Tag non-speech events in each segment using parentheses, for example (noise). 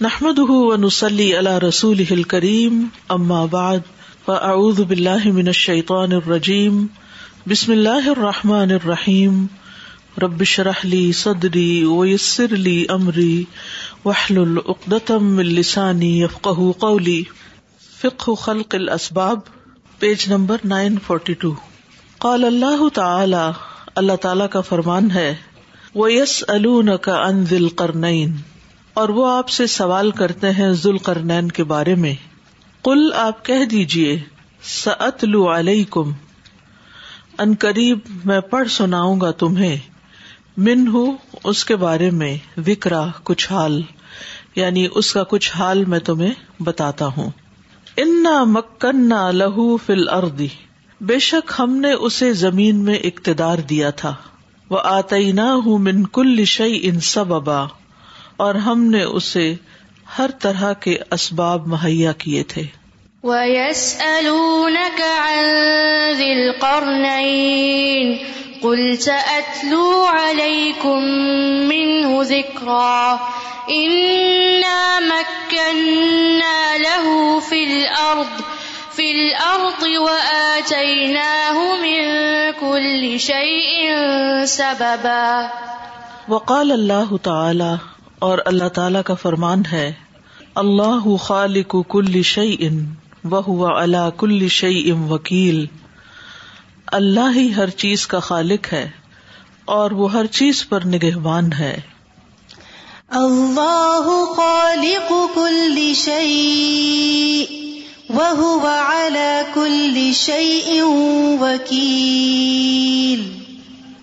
نحمد نسلی اللہ رسول الحل کریم اما من الشیطان الرجیم بسم اللہ الرحمٰن الرحیم ربش رحلی صدری ویسر لی امری وحل العقدم السانی قولی فقہ خلق الاسباب page number nine forty two قال اللہ تعالی اللہ تعالی کا فرمان ہے ویس الون کا انزل کرن اور وہ آپ سے سوال کرتے ہیں ضلع کے بارے میں کل آپ کہہ دیجیے ست لو علیہ کم قریب میں پڑھ سناؤں گا تمہیں من ہوں اس کے بارے میں وکرا کچھ حال یعنی اس کا کچھ حال میں تمہیں بتاتا ہوں ان نہ لہو فل اردی بے شک ہم نے اسے زمین میں اقتدار دیا تھا وہ آتی نہ ہوں من کل شعی ان سب ابا اور ہم نے اسے ہر طرح کے اسباب مہیا کیے تھے وَيَسْأَلُونَكَ عَن ذِي الْقَرْنَيْنِ قُلْ سَأَتْلُو عَلَيْكُمْ مِنْهُ ذِكْرًا إِنَّا مَكَّنَّا لَهُ فِي الْأَرْضِ فِي الْأَرْضِ وَآتَيْنَاهُ مِنْ كُلِّ شَيْءٍ سَبَبًا وقال اللہ تعالی اور اللہ تعالی کا فرمان ہے اللہ خالق کل شعی ان و اللہ کل شعی ام وکیل اللہ ہی ہر چیز کا خالق ہے اور وہ ہر چیز پر نگہوان ہے اللہ خالق کل شعی وہ کل شعی وکیل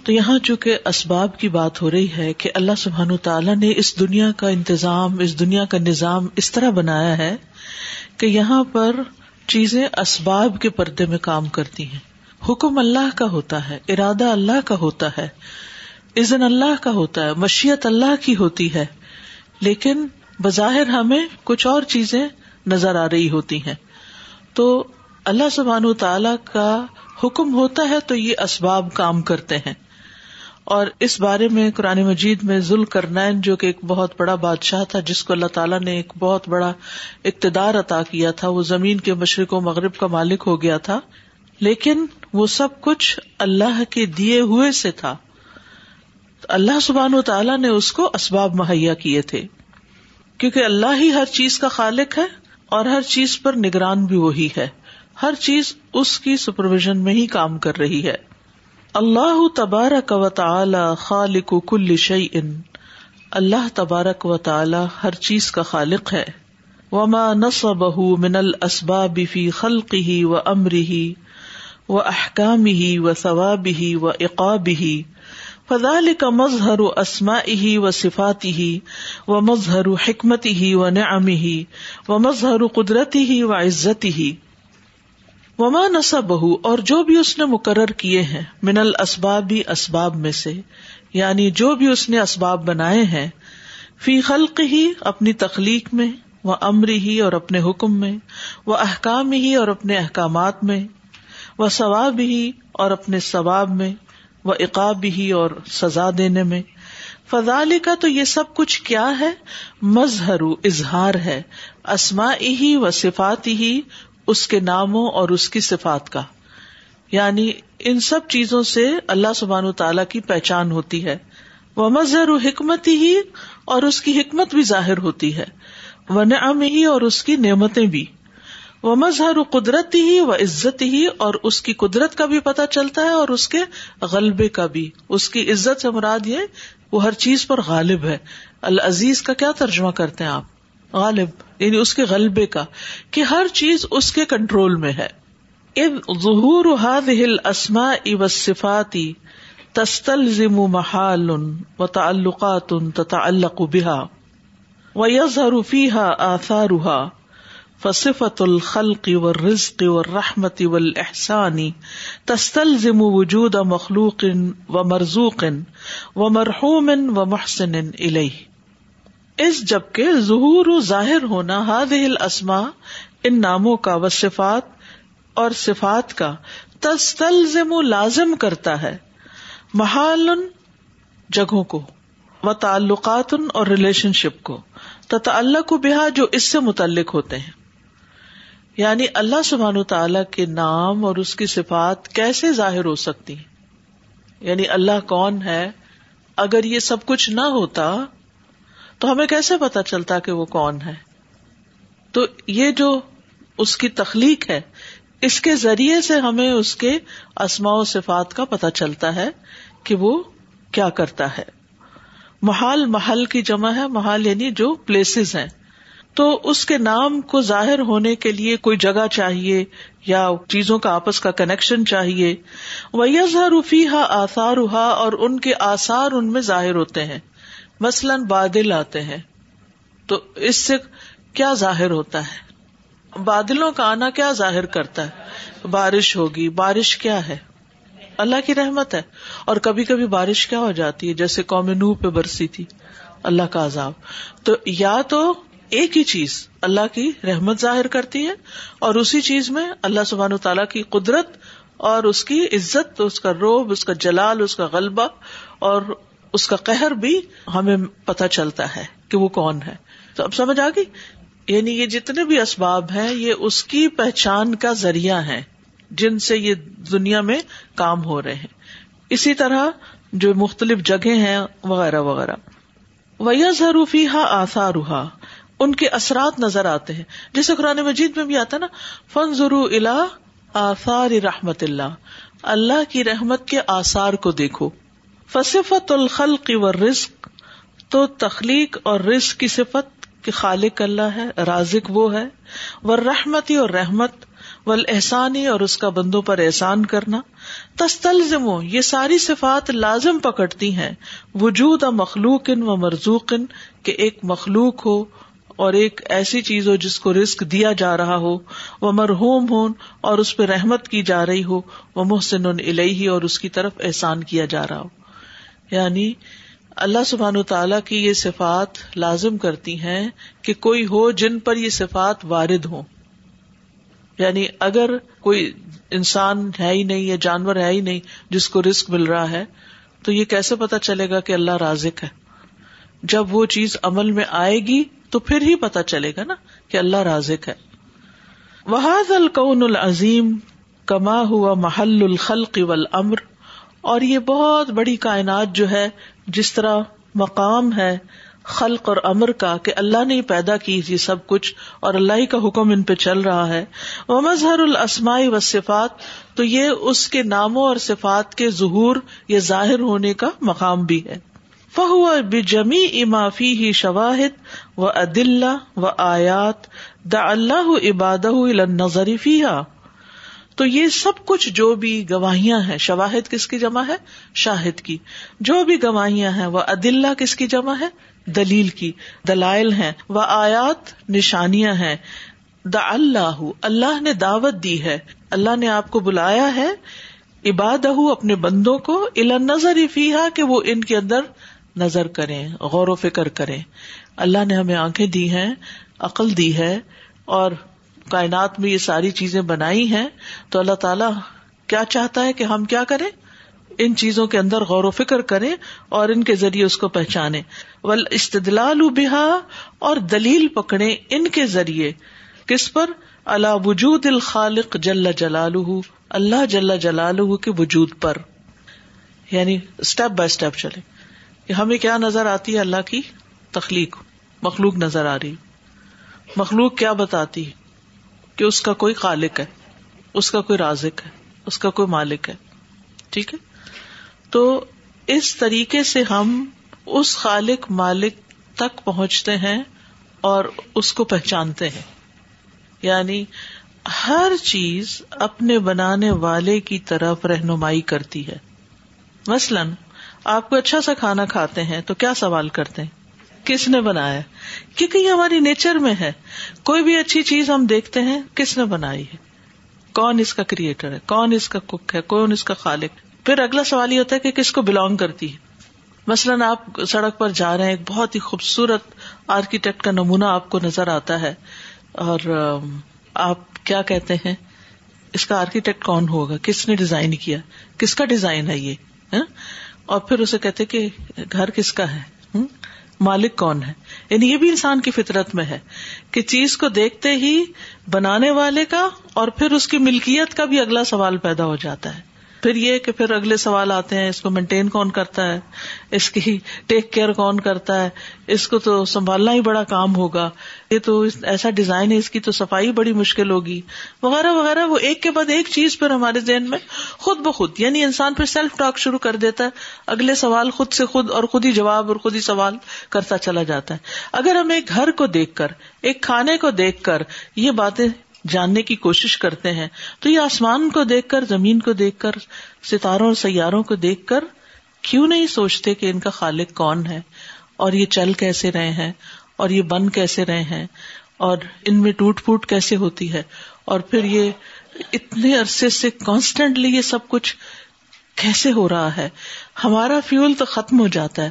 تو یہاں چونکہ اسباب کی بات ہو رہی ہے کہ اللہ سبحان تعالیٰ نے اس دنیا کا انتظام اس دنیا کا نظام اس طرح بنایا ہے کہ یہاں پر چیزیں اسباب کے پردے میں کام کرتی ہیں حکم اللہ کا ہوتا ہے ارادہ اللہ کا ہوتا ہے عزن اللہ کا ہوتا ہے مشیت اللہ کی ہوتی ہے لیکن بظاہر ہمیں کچھ اور چیزیں نظر آ رہی ہوتی ہیں تو اللہ سبحان تعالی کا حکم ہوتا ہے تو یہ اسباب کام کرتے ہیں اور اس بارے میں قرآن مجید میں ذل کرنین جو کہ ایک بہت بڑا بادشاہ تھا جس کو اللہ تعالیٰ نے ایک بہت بڑا اقتدار عطا کیا تھا وہ زمین کے مشرق و مغرب کا مالک ہو گیا تھا لیکن وہ سب کچھ اللہ کے دیے ہوئے سے تھا اللہ سبحان و تعالیٰ نے اس کو اسباب مہیا کیے تھے کیونکہ اللہ ہی ہر چیز کا خالق ہے اور ہر چیز پر نگران بھی وہی ہے ہر چیز اس کی سپرویژن میں ہی کام کر رہی ہے اللہ تبارک و تعالی خالق کل شعی اللہ تبارک و تعالی ہر چیز کا خالق ہے وما ماں نس بہ من الصبی خلق ہی و امر ہی و احکام ہی و ثواب ہی و ہی فضال کا مظہر و ہی و صفاتی ہی و مظہر و حکمتی ہی و نعمی ہی و مظہر قدرتی ہی و عزتی ہی وما نسا بہ اور جو بھی اس نے مقرر کیے ہیں من اسبابی اسباب میں سے یعنی جو بھی اس نے اسباب بنائے ہیں فی خلق ہی اپنی تخلیق میں وہ امر ہی اور اپنے حکم میں وہ احکام ہی اور اپنے احکامات میں وہ ثواب ہی اور اپنے ثواب میں وہ اقاب ہی اور سزا دینے میں فضال کا تو یہ سب کچھ کیا ہے مظہر اظہار ہے اسما ہی و صفات ہی اس کے ناموں اور اس کی صفات کا یعنی ان سب چیزوں سے اللہ سبحان و تعالی کی پہچان ہوتی ہے وہ مظہر حکمت ہی اور اس کی حکمت بھی ظاہر ہوتی ہے وہ نعم ہی اور اس کی نعمتیں بھی وہ مظہر قدرت ہی و عزت ہی اور اس کی قدرت کا بھی پتہ چلتا ہے اور اس کے غلبے کا بھی اس کی عزت سے مراد یہ وہ ہر چیز پر غالب ہے العزیز کا کیا ترجمہ کرتے ہیں آپ غالب یعنی اس کے غلبے کا کہ ہر چیز اس کے کنٹرول میں ہے ظہور اسما و صفاتی تسلزم و محل و بها ويظهر تتا آثارها و یز والرزق ہا والإحسان تستلزم و و رحمتی وجود مخلوق ومرزوق و مرزوقن و مرحومن و محسن اس جبکہ ظہور و ظاہر ہونا ہل اسما ان ناموں کا و صفات اور صفات کا تستلزم و لازم کرتا ہے محال جگہوں کو و تعلقات اور ریلیشن شپ کو تتعلق کو بہا جو اس سے متعلق ہوتے ہیں یعنی اللہ سبحان و تعالی کے نام اور اس کی صفات کیسے ظاہر ہو سکتی یعنی اللہ کون ہے اگر یہ سب کچھ نہ ہوتا تو ہمیں کیسے پتا چلتا کہ وہ کون ہے تو یہ جو اس کی تخلیق ہے اس کے ذریعے سے ہمیں اس کے اسماء و صفات کا پتہ چلتا ہے کہ وہ کیا کرتا ہے محال محل کی جمع ہے محال یعنی جو پلیسز ہیں تو اس کے نام کو ظاہر ہونے کے لیے کوئی جگہ چاہیے یا چیزوں کا آپس کا کنیکشن چاہیے روفی ہا رفیح ہا اور ان کے آسار ان میں ظاہر ہوتے ہیں مثلاً بادل آتے ہیں تو اس سے کیا ظاہر ہوتا ہے بادلوں کا آنا کیا ظاہر کرتا ہے بارش ہوگی بارش کیا ہے اللہ کی رحمت ہے اور کبھی کبھی بارش کیا ہو جاتی ہے جیسے قوم نوح پہ برسی تھی اللہ کا عذاب تو یا تو ایک ہی چیز اللہ کی رحمت ظاہر کرتی ہے اور اسی چیز میں اللہ سبحان و تعالی کی قدرت اور اس کی عزت اس کا روب اس کا جلال اس کا غلبہ اور اس کا قہر بھی ہمیں پتہ چلتا ہے کہ وہ کون ہے تو اب سمجھ آ گئی یعنی یہ جتنے بھی اسباب ہیں یہ اس کی پہچان کا ذریعہ ہیں جن سے یہ دنیا میں کام ہو رہے ہیں اسی طرح جو مختلف جگہ ہیں وغیرہ وغیرہ ویا ضروری ہا آسار ان کے اثرات نظر آتے ہیں جیسے قرآن مجید میں بھی آتا نا فن ضرو اللہ آثار رحمت اللہ اللہ کی رحمت کے آثار کو دیکھو فصفت الخلق ت و رزق تو تخلیق اور رزق کی صفت خالق اللہ ہے رازق وہ ہے ور رحمتی اور رحمت و احسانی اور اس کا بندوں پر احسان کرنا تستلزم یہ ساری صفات لازم پکڑتی ہیں وجود مخلوق و مرزوق کہ ایک مخلوق ہو اور ایک ایسی چیز ہو جس کو رزق دیا جا رہا ہو وہ مرحوم ہو اور اس پہ رحمت کی جا رہی ہو وہ محسن الہی اور اس کی طرف احسان کیا جا رہا ہو یعنی اللہ سبحان و تعالیٰ کی یہ صفات لازم کرتی ہیں کہ کوئی ہو جن پر یہ صفات وارد ہو یعنی اگر کوئی انسان ہے ہی نہیں یا جانور ہے ہی نہیں جس کو رسک مل رہا ہے تو یہ کیسے پتا چلے گا کہ اللہ رازق ہے جب وہ چیز عمل میں آئے گی تو پھر ہی پتا چلے گا نا کہ اللہ رازق ہے وہاد القن العظیم کما ہوا محل الخل والامر اور یہ بہت بڑی کائنات جو ہے جس طرح مقام ہے خلق اور امر کا کہ اللہ نے پیدا کی یہ سب کچھ اور اللہ ہی کا حکم ان پہ چل رہا ہے وہ مظہر الاصمائی و صفات تو یہ اس کے ناموں اور صفات کے ظہور یا ظاہر ہونے کا مقام بھی ہے فہو بجمی امافی ہی شواہد و عدل و آیات دا اللہ عباد نظریفی تو یہ سب کچھ جو بھی گواہیاں ہیں شواہد کس کی جمع ہے شاہد کی جو بھی گواہیاں ہیں وہ عدل کس کی جمع ہے دلیل کی دلائل ہیں وہ آیات نشانیاں ہیں دا اللہ اللہ نے دعوت دی ہے اللہ نے آپ کو بلایا ہے عباد اپنے بندوں کو الا نظر فیحا کہ وہ ان کے اندر نظر کرے غور و فکر کرے اللہ نے ہمیں آنکھیں دی ہیں عقل دی ہے اور کائنات میں یہ ساری چیزیں بنائی ہیں تو اللہ تعالیٰ کیا چاہتا ہے کہ ہم کیا کریں ان چیزوں کے اندر غور و فکر کریں اور ان کے ذریعے اس کو پہچانے ول استدلال بحا اور دلیل پکڑے ان کے ذریعے کس پر اللہ وجود الخالق جل جلال اللہ جل جلال کے وجود پر یعنی اسٹیپ بائی اسٹیپ چلے کہ ہمیں کیا نظر آتی ہے اللہ کی تخلیق مخلوق نظر آ رہی مخلوق کیا بتاتی ہے کہ اس کا کوئی خالق ہے اس کا کوئی رازک ہے اس کا کوئی مالک ہے ٹھیک ہے تو اس طریقے سے ہم اس خالق مالک تک پہنچتے ہیں اور اس کو پہچانتے ہیں یعنی ہر چیز اپنے بنانے والے کی طرف رہنمائی کرتی ہے مثلاً آپ کو اچھا سا کھانا کھاتے ہیں تو کیا سوال کرتے ہیں کس نے بنایا کیونکہ یہ ہماری نیچر میں ہے کوئی بھی اچھی چیز ہم دیکھتے ہیں کس نے بنائی ہے کون اس کا کریٹر ہے کون اس کا کک ہے کون اس کا خالق پھر اگلا سوال یہ ہوتا ہے کہ کس کو بلانگ کرتی ہے مثلاً آپ سڑک پر جا رہے ہیں ایک بہت ہی خوبصورت آرکیٹیکٹ کا نمونہ آپ کو نظر آتا ہے اور آپ کیا کہتے ہیں اس کا آرکیٹیکٹ کون ہوگا کس نے ڈیزائن کیا کس کا ڈیزائن ہے یہ ہاں؟ اور پھر اسے کہتے کہ گھر کس کا ہے مالک کون ہے یعنی یہ بھی انسان کی فطرت میں ہے کہ چیز کو دیکھتے ہی بنانے والے کا اور پھر اس کی ملکیت کا بھی اگلا سوال پیدا ہو جاتا ہے پھر یہ کہ پھر اگلے سوال آتے ہیں اس کو مینٹین کون کرتا ہے اس کی ٹیک کیئر کون کرتا ہے اس کو تو سنبھالنا ہی بڑا کام ہوگا یہ تو ایسا ڈیزائن ہے اس کی تو صفائی بڑی مشکل ہوگی وغیرہ وغیرہ وہ ایک کے بعد ایک چیز پھر ہمارے ذہن میں خود بخود یعنی انسان پھر سیلف ٹاک شروع کر دیتا ہے اگلے سوال خود سے خود اور خود ہی جواب اور خود ہی سوال کرتا چلا جاتا ہے اگر ہم ایک گھر کو دیکھ کر ایک کھانے کو دیکھ کر یہ باتیں جاننے کی کوشش کرتے ہیں تو یہ آسمان کو دیکھ کر زمین کو دیکھ کر ستاروں اور سیاروں کو دیکھ کر کیوں نہیں سوچتے کہ ان کا خالق کون ہے اور یہ چل کیسے رہے ہیں اور یہ بن کیسے رہے ہیں اور ان میں ٹوٹ پوٹ کیسے ہوتی ہے اور پھر یہ اتنے عرصے سے کانسٹنٹلی یہ سب کچھ کیسے ہو رہا ہے ہمارا فیول تو ختم ہو جاتا ہے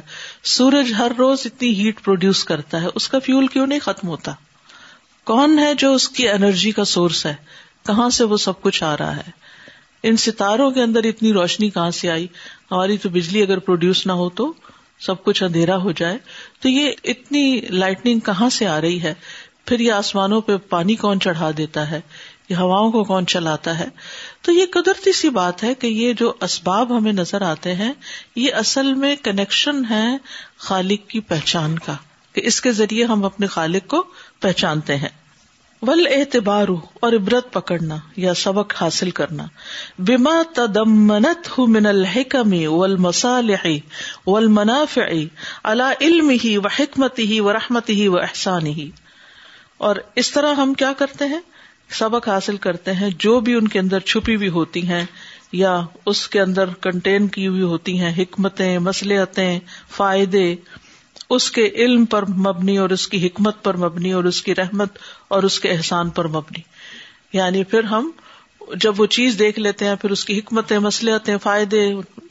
سورج ہر روز اتنی ہیٹ پروڈیوس کرتا ہے اس کا فیول کیوں نہیں ختم ہوتا کون ہے جو اس کی انرجی کا سورس ہے کہاں سے وہ سب کچھ آ رہا ہے ان ستاروں کے اندر اتنی روشنی کہاں سے آئی ہماری تو بجلی اگر پروڈیوس نہ ہو تو سب کچھ اندھیرا ہو جائے تو یہ اتنی لائٹنگ کہاں سے آ رہی ہے پھر یہ آسمانوں پہ پانی کون چڑھا دیتا ہے یہ ہواؤں کو کون چلاتا ہے تو یہ قدرتی سی بات ہے کہ یہ جو اسباب ہمیں نظر آتے ہیں یہ اصل میں کنیکشن ہے خالق کی پہچان کا کہ اس کے ذریعے ہم اپنے خالق کو پہچانتے ہیں ول اعتبار اور عبرت پکڑنا یا سبق حاصل کرنا بیما من الحکم و و حکمت ہی و رحمت ہی و احسان ہی اور اس طرح ہم کیا کرتے ہیں سبق حاصل کرتے ہیں جو بھی ان کے اندر چھپی ہوئی ہوتی ہیں یا اس کے اندر کنٹین کی ہوئی ہوتی ہیں حکمتیں مسلحتیں فائدے اس کے علم پر مبنی اور اس کی حکمت پر مبنی اور اس کی رحمت اور اس کے احسان پر مبنی یعنی پھر ہم جب وہ چیز دیکھ لیتے ہیں پھر اس کی حکمت ہیں فائدے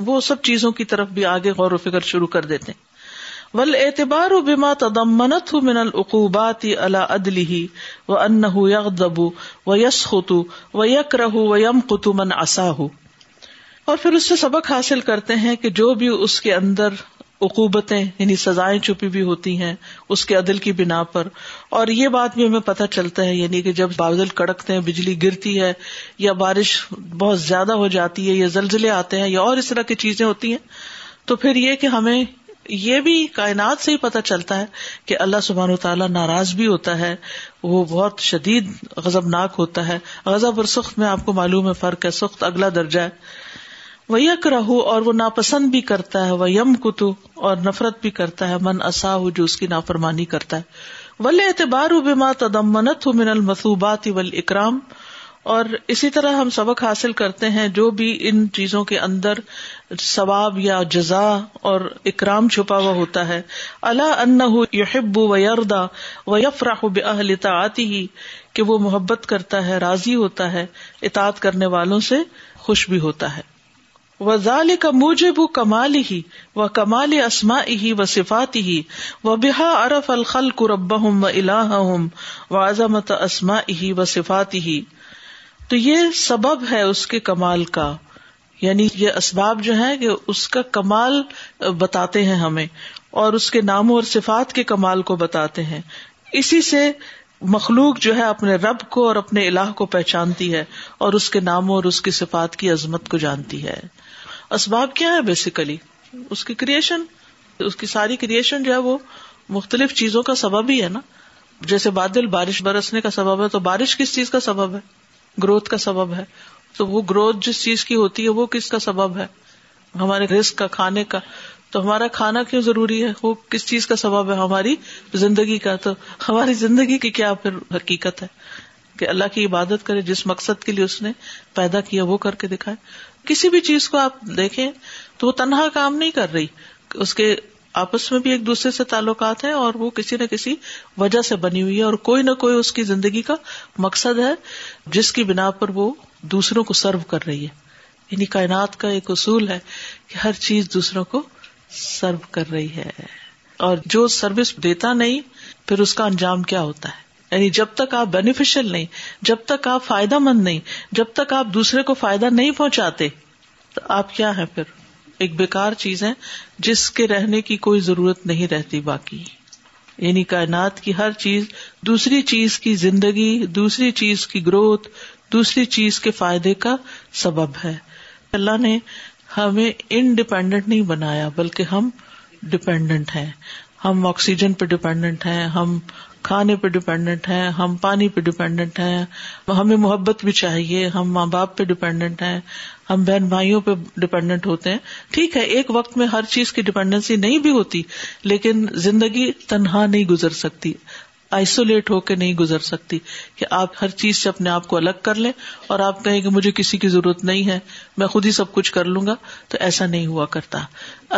وہ سب چیزوں کی طرف بھی آگے غور و فکر شروع کر دیتے ہیں ول اعتبار و بیما تدم منت من العقوبات اللہ ادلی و ان یغ دبو و یس خطو و یک رہ و یم قطو من اصاہ اور پھر اس سے سبق حاصل کرتے ہیں کہ جو بھی اس کے اندر عقوبتیں یعنی سزائیں چھپی بھی ہوتی ہیں اس کے عدل کی بنا پر اور یہ بات بھی ہمیں پتہ چلتا ہے یعنی کہ جب بادل کڑکتے ہیں بجلی گرتی ہے یا بارش بہت زیادہ ہو جاتی ہے یا زلزلے آتے ہیں یا اور اس طرح کی چیزیں ہوتی ہیں تو پھر یہ کہ ہمیں یہ بھی کائنات سے ہی پتہ چلتا ہے کہ اللہ سبحان و تعالیٰ ناراض بھی ہوتا ہے وہ بہت شدید غزب ناک ہوتا ہے غزب اور سخت میں آپ کو معلوم ہے فرق ہے سخت اگلا درجہ ہے وہ یک رہو اور وہ ناپسند بھی کرتا ہے وہ یم کتو اور نفرت بھی کرتا ہے من اصا ہو جو اس کی نافرمانی کرتا ہے ول اعتبار و بیما عدم منت من المسوبات ول اکرام اور اسی طرح ہم سبق حاصل کرتے ہیں جو بھی ان چیزوں کے اندر ثواب یا جزا اور اکرام چھپا ہوا ہوتا ہے اللہ ان یحب و یف راہ بہلتا آتی ہی کہ وہ محبت کرتا ہے راضی ہوتا ہے اطاط کرنے والوں سے خوش بھی ہوتا ہے و کا موجب کمال ہی و کمال اسما ہی و صفات ہی و بحا عرف الخل قربہ و الاح ہوں و عظمت اسما ہی و صفات ہی تو یہ سبب ہے اس کے کمال کا یعنی یہ اسباب جو ہے کہ اس کا کمال بتاتے ہیں ہمیں اور اس کے ناموں اور صفات کے کمال کو بتاتے ہیں اسی سے مخلوق جو ہے اپنے رب کو اور اپنے اللہ کو پہچانتی ہے اور اس کے ناموں اور اس کی صفات کی عظمت کو جانتی ہے اسباب کیا ہے بیسیکلی اس کی کریشن اس کی ساری کریشن جو ہے وہ مختلف چیزوں کا سبب ہی ہے نا جیسے بادل بارش برسنے کا سبب ہے تو بارش کس چیز کا سبب ہے گروتھ کا سبب ہے تو وہ گروتھ جس چیز کی ہوتی ہے وہ کس کا سبب ہے ہمارے رسک کا کھانے کا تو ہمارا کھانا کیوں ضروری ہے وہ کس چیز کا سبب ہے ہماری زندگی کا تو ہماری زندگی کی کیا پھر حقیقت ہے کہ اللہ کی عبادت کرے جس مقصد کے لیے اس نے پیدا کیا وہ کر کے دکھائے کسی بھی چیز کو آپ دیکھیں تو وہ تنہا کام نہیں کر رہی اس کے آپس میں بھی ایک دوسرے سے تعلقات ہیں اور وہ کسی نہ کسی وجہ سے بنی ہوئی ہے اور کوئی نہ کوئی اس کی زندگی کا مقصد ہے جس کی بنا پر وہ دوسروں کو سرو کر رہی ہے یعنی کائنات کا ایک اصول ہے کہ ہر چیز دوسروں کو سرو کر رہی ہے اور جو سروس دیتا نہیں پھر اس کا انجام کیا ہوتا ہے یعنی جب تک آپ بینیفیشل نہیں جب تک آپ فائدہ مند نہیں جب تک آپ دوسرے کو فائدہ نہیں پہنچاتے تو آپ کیا ہیں پھر ایک بےکار چیز ہے جس کے رہنے کی کوئی ضرورت نہیں رہتی باقی یعنی کائنات کی ہر چیز دوسری چیز کی زندگی دوسری چیز کی گروتھ دوسری چیز کے فائدے کا سبب ہے اللہ نے ہمیں انڈیپینڈنٹ نہیں بنایا بلکہ ہم ڈپینڈنٹ ہیں ہم آکسیجن پہ ڈپینڈنٹ ہیں ہم کھانے پہ ڈپینڈنٹ ہیں ہم پانی پہ ڈپینڈنٹ ہیں ہمیں محبت بھی چاہیے ہم ماں باپ پہ ڈپینڈنٹ ہیں ہم بہن بھائیوں پہ ڈپینڈنٹ ہوتے ہیں ٹھیک ہے ایک وقت میں ہر چیز کی ڈپینڈنسی نہیں بھی ہوتی لیکن زندگی تنہا نہیں گزر سکتی آئسولیٹ ہو کے نہیں گزر سکتی کہ آپ ہر چیز سے اپنے آپ کو الگ کر لیں اور آپ کہیں کہ مجھے کسی کی ضرورت نہیں ہے میں خود ہی سب کچھ کر لوں گا تو ایسا نہیں ہوا کرتا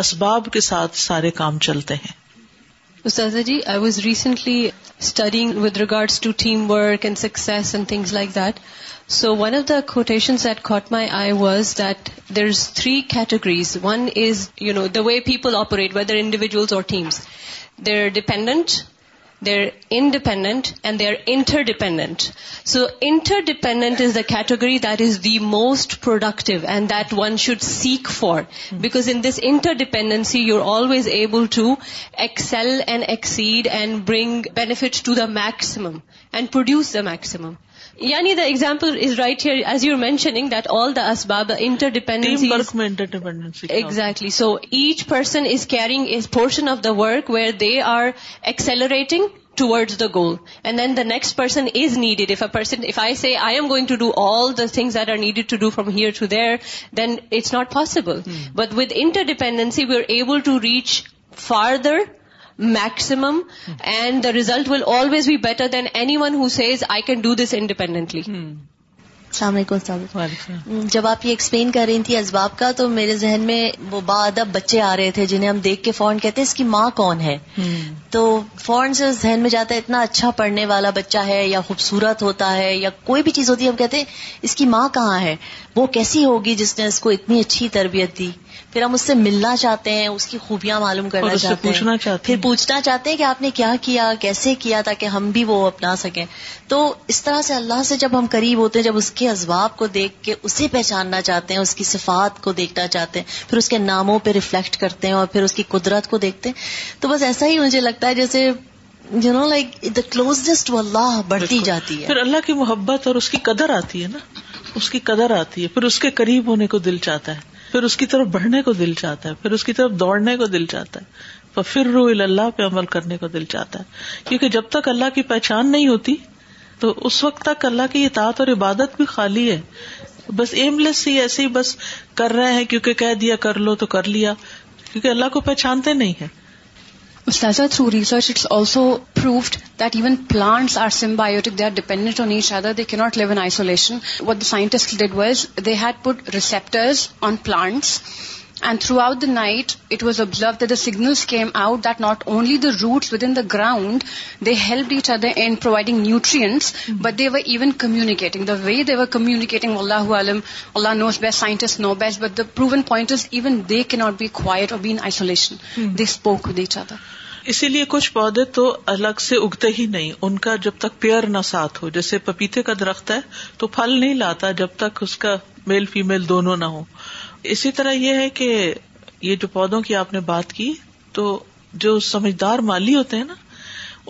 اسباب کے ساتھ سارے کام چلتے ہیں Ustaza ji, I was recently studying with regards to teamwork and success and things like that. So one of the quotations that caught my eye was that there's three categories. One is, the way people operate, whether individuals or teams. They're dependent, they're independent and they're interdependent. So interdependent is the category that is the most productive and that one should seek for. Hmm. Because in this interdependency, you're always able to excel and exceed and bring benefit to the maximum and produce the maximum. Yani the example is right here, as you're mentioning, that all the asbab, the interdependencies. Teamwork mein interdependency. Exactly. So each person is carrying a portion of the work where they are accelerating towards the goal. And then the next person is needed. If I say, I am going to do all the things that are needed to do from here to there, then it's not possible. Hmm. But with interdependency, we're able to reach farther maximum and the result will always be better than anyone who says I can do this independently السلام علیکم جب آپ یہ explain کر رہی تھی اسباب کا تو میرے ذہن میں وہ با ادب بچے آ رہے تھے جنہیں ہم دیکھ کے فون کہتے ہیں اس کی ماں کون ہے hmm. تو فون سے ذہن میں جاتا ہے اتنا اچھا پڑھنے والا بچہ ہے یا خوبصورت ہوتا ہے یا کوئی بھی چیز ہوتی ہے ہم کہتے ہیں اس کی ماں کہاں ہے وہ کیسی ہوگی جس نے اس کو اتنی اچھی تربیت دی پھر ہم اس سے ملنا چاہتے ہیں اس کی خوبیاں معلوم کرنا چاہتے ہیں پوچھنا چاہتے پھر پوچھنا چاہتے ہیں کہ آپ نے کیا کیا کیسے کیا تاکہ ہم بھی وہ اپنا سکیں تو اس طرح سے اللہ سے جب ہم قریب ہوتے ہیں جب اس کے اسباب کو دیکھ کے اسے پہچاننا چاہتے ہیں اس کی صفات کو دیکھنا چاہتے ہیں پھر اس کے ناموں پہ ریفلیکٹ کرتے ہیں اور پھر اس کی قدرت کو دیکھتے ہیں تو بس ایسا ہی مجھے لگتا ہے جیسے you know like the closest اللہ بڑھتی جاتی ہے پھر اللہ کی محبت اور اس کی قدر آتی ہے نا اس کی قدر آتی ہے پھر اس کے قریب ہونے کو دل چاہتا ہے پھر اس کی طرف بڑھنے کو دل چاہتا ہے پھر اس کی طرف دوڑنے کو دل چاہتا ہے پھر رو اللہ پہ عمل کرنے کو دل چاہتا ہے کیونکہ جب تک اللہ کی پہچان نہیں ہوتی تو اس وقت تک اللہ کی اطاعت اور عبادت بھی خالی ہے بس ایم لیس ہی ایسے ہی بس کر رہے ہیں کیونکہ کہہ دیا کر لو تو کر لیا کیونکہ اللہ کو پہچانتے نہیں ہیں Ustaza, through research it's also proved that even plants are symbiotic. They are dependent on each other. They cannot live in isolation. What the scientists did was they had put receptors on plants and throughout the night it was observe the came out that not only the signals within the ground they help each other in providing nutrients but they were even communicating the way they were Allah Allah knows best scientist know best but the proven point is even they can not be quiet or be in isolation they spoke with each other اسی لیے کچھ پودے تو الگ سے اگتے ہی نہیں ان کا جب تک پیئر نہ ساتھ ہو جیسے پپیتے کا درخت ہے تو پھل نہیں لاتا جب تک اس کا میل فیمل دونوں نہ ہو اسی طرح یہ ہے کہ یہ جو پودوں کی آپ نے بات کی تو جو سمجھدار مالی ہوتے ہیں نا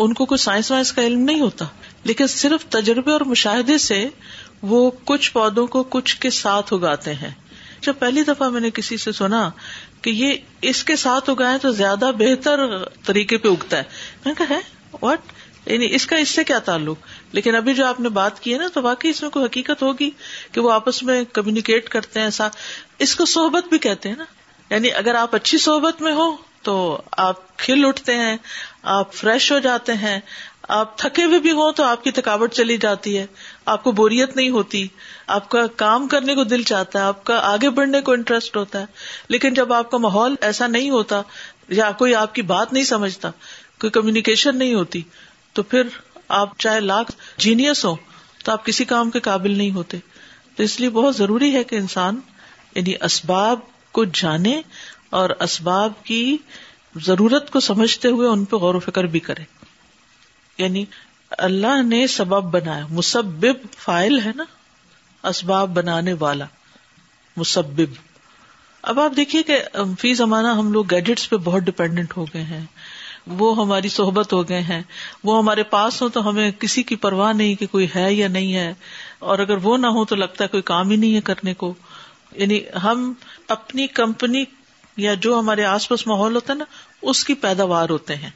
ان کو کوئی سائنس وائنس کا علم نہیں ہوتا لیکن صرف تجربے اور مشاہدے سے وہ کچھ پودوں کو کچھ کے ساتھ اگاتے ہیں جب پہلی دفعہ میں نے کسی سے سنا کہ یہ اس کے ساتھ اگائے تو زیادہ بہتر طریقے پہ اگتا ہے میں واٹ یعنی اس کا اس سے کیا تعلق لیکن ابھی جو آپ نے بات کی ہے نا تو واقعی اس میں کوئی حقیقت ہوگی کہ وہ آپس میں کمیونیکیٹ کرتے ہیں اس کو صحبت بھی کہتے ہیں نا یعنی اگر آپ اچھی صحبت میں ہو تو آپ کھل اٹھتے ہیں آپ فریش ہو جاتے ہیں آپ تھکے ہوئے بھی ہوں تو آپ کی تھکاوٹ چلی جاتی ہے آپ کو بوریت نہیں ہوتی آپ کا کام کرنے کو دل چاہتا ہے آپ کا آگے بڑھنے کو انٹرسٹ ہوتا ہے لیکن جب آپ کا ماحول ایسا نہیں ہوتا یا کوئی آپ کی بات نہیں سمجھتا کوئی کمیونیکیشن نہیں ہوتی تو پھر آپ چاہے لاکھ جینیس ہو تو آپ کسی کام کے قابل نہیں ہوتے تو اس لیے بہت ضروری ہے کہ انسان یعنی اسباب کو جانے اور اسباب کی ضرورت کو سمجھتے ہوئے ان پہ غور و فکر بھی کرے یعنی اللہ نے سبب بنایا مسبب فائل ہے نا اسباب بنانے والا مسبب اب آپ دیکھیے کہ فی زمانہ ہم لوگ گیجٹس پہ بہت ڈپینڈنٹ ہو گئے ہیں وہ ہماری صحبت ہو گئے ہیں وہ ہمارے پاس ہو تو ہمیں کسی کی پرواہ نہیں کہ کوئی ہے یا نہیں ہے اور اگر وہ نہ ہو تو لگتا ہے کوئی کام ہی نہیں ہے کرنے کو یعنی ہم اپنی کمپنی یا جو ہمارے آس پاس ماحول ہوتا ہے نا اس کی پیداوار ہوتے ہیں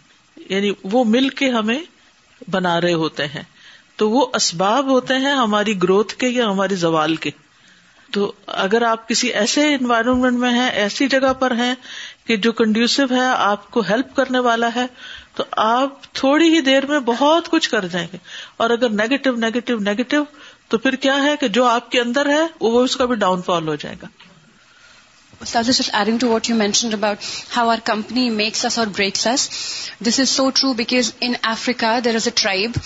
یعنی وہ مل کے ہمیں بنا رہے ہوتے ہیں تو وہ اسباب ہوتے ہیں ہماری گروتھ کے یا ہماری زوال کے تو اگر آپ کسی ایسے انوائرمنٹ میں ہیں ایسی جگہ پر ہیں کہ جو کنڈیوسو ہے آپ کو ہیلپ کرنے والا ہے تو آپ تھوڑی ہی دیر میں بہت کچھ کر جائیں گے اور اگر نیگیٹو نیگیٹو نیگیٹو تو پھر کیا ہے کہ جو آپ کے اندر ہے وہ اس کا بھی ڈاؤن فال ہو جائے گا So I was just adding to what you mentioned about how our company makes us or breaks us. This is so true because in Africa, there is a tribe,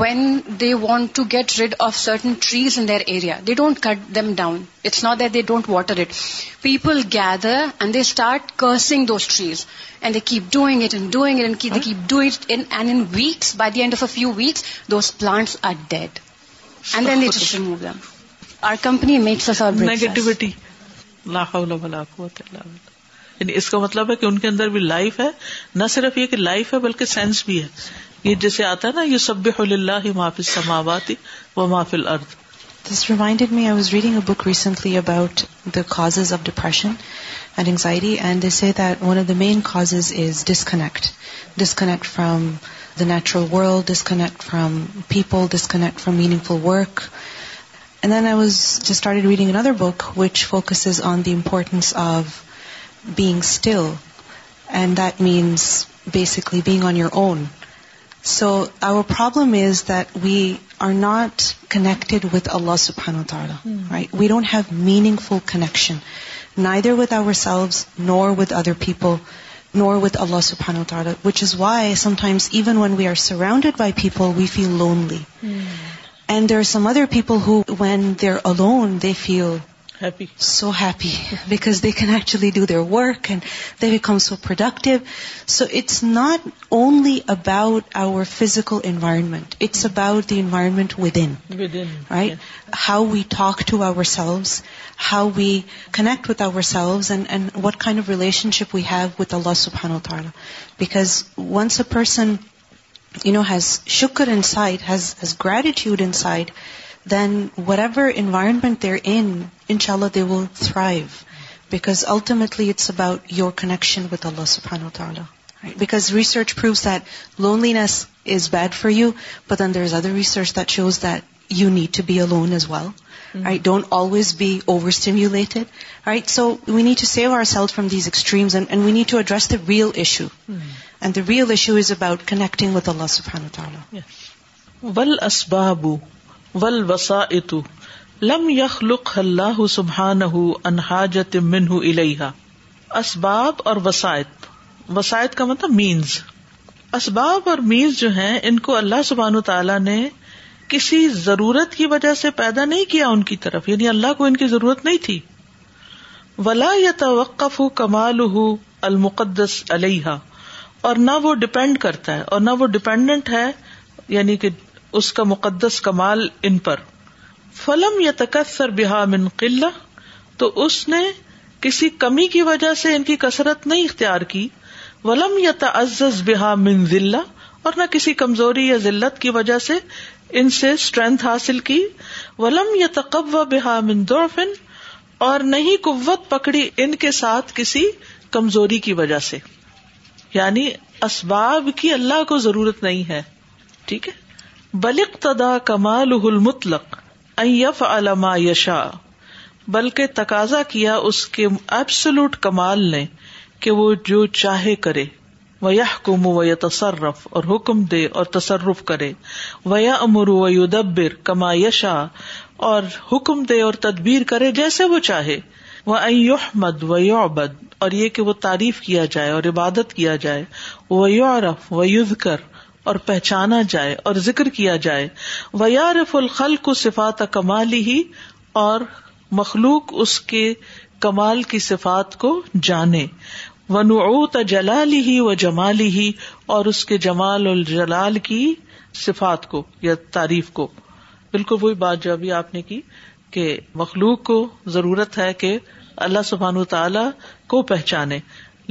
when they want to get rid of certain trees in their area, they don't cut them down. It's not that they don't water it. People gather and they start cursing those trees. And they keep doing it and doing it and they keep doing it. In weeks, by the end of a few weeks, those plants are dead. And then they just remove them. Our company makes us or breaks us. Negativity. قوت یعنی اس کا مطلب ہے کہ ان کے اندر بھی life ہے نہ صرف یہ کہ لائف ہے بلکہ سینس بھی ہے یہ جیسے آتا ہے نا یہ سب اللہ و ریمائنڈیڈ میں book recently about cause of depression main cause is disconnect disconnect from the natural world disconnect from people disconnect from meaningful work reading another book which focus on the importance of being still and that means basically being on your own so our problem is that we are not connected with اللہ سبہان اتارا we don't have meaningful connection neither with ourselves nor with other people nor with اللہ سبہانو تارا which is why sometimes even when we are surrounded by people we feel lonely And there are some other people who, when they're alone, they feel happy, so happy, (laughs) because they can actually do their work and they become so productive. So it's not only about our physical environment, it's about the environment within, right? Yeah. How we talk to ourselves, how we connect with ourselves, and what kind of relationship we have with Allah subhanahu wa ta'ala. Because once a person has shukr inside, has gratitude inside, then whatever environment they're in, inshallah, they will thrive. Because ultimately it's about your connection with Allah subhanahu wa ta'ala. Right? Because research proves that loneliness is bad for you, but then there's other research that shows that you need to be alone as well. Mm-hmm. Right? Don't always be overstimulated. Right? So we need to save ourselves from these extremes, and we need to address the real issue. Mm-hmm. And the real issue is about connecting with اللہ سبحان تعالیٰ ول اسباب ول وسا لم یخ منہ اللہ اسباب اور کا مطلب مینز اسباب اور مینز جو ہیں ان کو اللہ سبحان تعالیٰ نے کسی ضرورت کی وجہ سے پیدا نہیں کیا ان کی طرف یعنی اللہ کو ان کی ضرورت نہیں تھی ولا یا توقف کمال ہُو المقدس علیہ اور نہ وہ ڈپینڈ کرتا ہے اور نہ وہ ڈپینڈنٹ ہے یعنی کہ اس کا مقدس کمال ان پر فلم یا تکسر بحا من قلعہ تو اس نے کسی کمی کی وجہ سے ان کی کثرت نہیں اختیار کی ولم یا تعزز بحا من ضلع اور نہ کسی کمزوری یا ذلت کی وجہ سے ان سے اسٹرینتھ حاصل کی ولم یا تقو بحا من دورفن اور نہ ہی قوت پکڑی ان کے ساتھ کسی کمزوری کی وجہ سے یعنی اسباب کی اللہ کو ضرورت نہیں ہے ٹھیک ہے تدا کمال مطلق اف علما یشا بلکہ تقاضا کیا اس کے ایبسلوٹ کمال نے کہ وہ جو چاہے کرے و کم و یا تصرف اور حکم دے اور تصرف کرے و امر و دبر کما یشا اور حکم دے اور تدبیر کرے جیسے وہ چاہے وہ مد و یبد اور یہ کہ وہ تعریف کیا جائے اور عبادت کیا جائے وہ یارف و یوز کر اور پہچانا جائے اور ذکر کیا جائے یارف الخل کو صفات کمالی ہی اور مخلوق اس کے کمال کی صفات کو جانے و نو جلالی ہی و جمالی ہی اور اس کے جمال الجلال کی صفات کو یا تعریف کو بالکل وہی بات جو ابھی آپ نے کی کہ مخلوق کو ضرورت ہے کہ اللہ سبحان تعالی کو پہچانے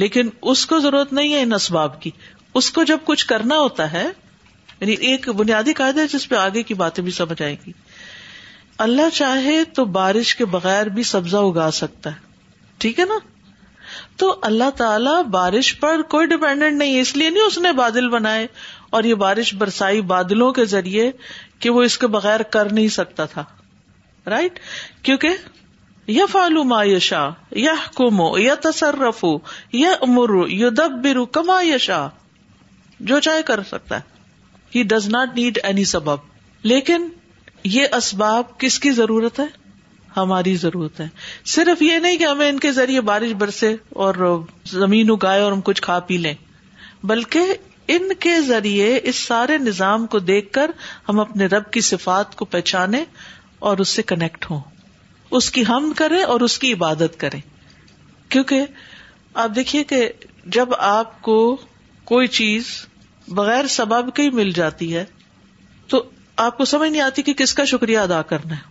لیکن اس کو ضرورت نہیں ہے ان اسباب کی اس کو جب کچھ کرنا ہوتا ہے یعنی ایک بنیادی قاعدہ ہے جس پہ آگے کی باتیں بھی سمجھ آئے گی اللہ چاہے تو بارش کے بغیر بھی سبزہ اگا سکتا ہے ٹھیک ہے نا تو اللہ تعالیٰ بارش پر کوئی ڈپینڈنٹ نہیں ہے اس لیے نہیں اس نے بادل بنائے اور یہ بارش برسائی بادلوں کے ذریعے کہ وہ اس کے بغیر کر نہیں سکتا تھا رائٹ right? کیونکہ یا فالو ما یشا یا کمو یا تصرف یا امر یو دب برو کما یشا جو چاہے کر سکتا ہے he does not need any سبب لیکن یہ اسباب کس کی ضرورت ہے ہماری ضرورت ہے صرف یہ نہیں کہ ہمیں ان کے ذریعے بارش برسے اور زمین اگائے اور ہم کچھ کھا پی لیں بلکہ ان کے ذریعے اس سارے نظام کو دیکھ کر ہم اپنے رب کی صفات کو پہچانے اور اس سے کنیکٹ ہوں اس کی ہم کرے اور اس کی عبادت کرے کیونکہ آپ دیکھیے کہ جب آپ کو کوئی چیز بغیر سبب کے ہی مل جاتی ہے تو آپ کو سمجھ نہیں آتی کہ کس کا شکریہ ادا کرنا ہے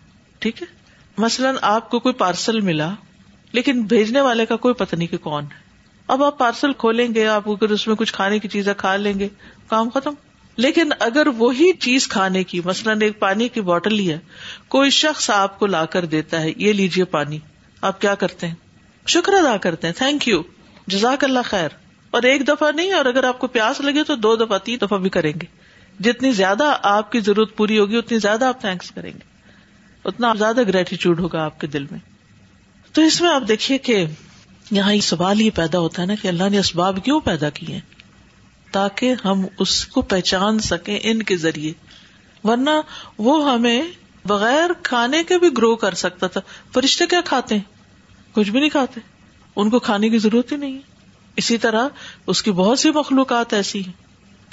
ٹھیک ہے مثلاً آپ کو کوئی پارسل ملا لیکن بھیجنے والے کا کوئی پتہ نہیں کہ کون ہے اب آپ پارسل کھولیں گے آپ اگر اس میں کچھ کھانے کی چیزیں کھا لیں گے کام ختم لیکن اگر وہی چیز کھانے کی مثلاً ایک پانی کی بوٹل ہی ہے کوئی شخص آپ کو لا کر دیتا ہے یہ لیجیے پانی آپ کیا کرتے ہیں شکر ادا کرتے ہیں تھینک یو جزاک اللہ خیر اور ایک دفعہ نہیں اور اگر آپ کو پیاس لگے تو دو دفعہ تین دفعہ بھی کریں گے جتنی زیادہ آپ کی ضرورت پوری ہوگی اتنی زیادہ آپ تھینکس کریں گے اتنا زیادہ گریٹیچیوڈ ہوگا آپ کے دل میں تو اس میں آپ دیکھیے کہ یہاں یہ سوال یہ پیدا ہوتا ہے نا کہ اللہ نے اسباب کیوں پیدا کیے تاکہ ہم اس کو پہچان سکیں ان کے ذریعے ورنہ وہ ہمیں بغیر کھانے کے بھی گرو کر سکتا تھا فرشتے کیا کھاتے ہیں کچھ بھی نہیں کھاتے ان کو کھانے کی ضرورت ہی نہیں ہے اسی طرح اس کی بہت سی مخلوقات ایسی ہیں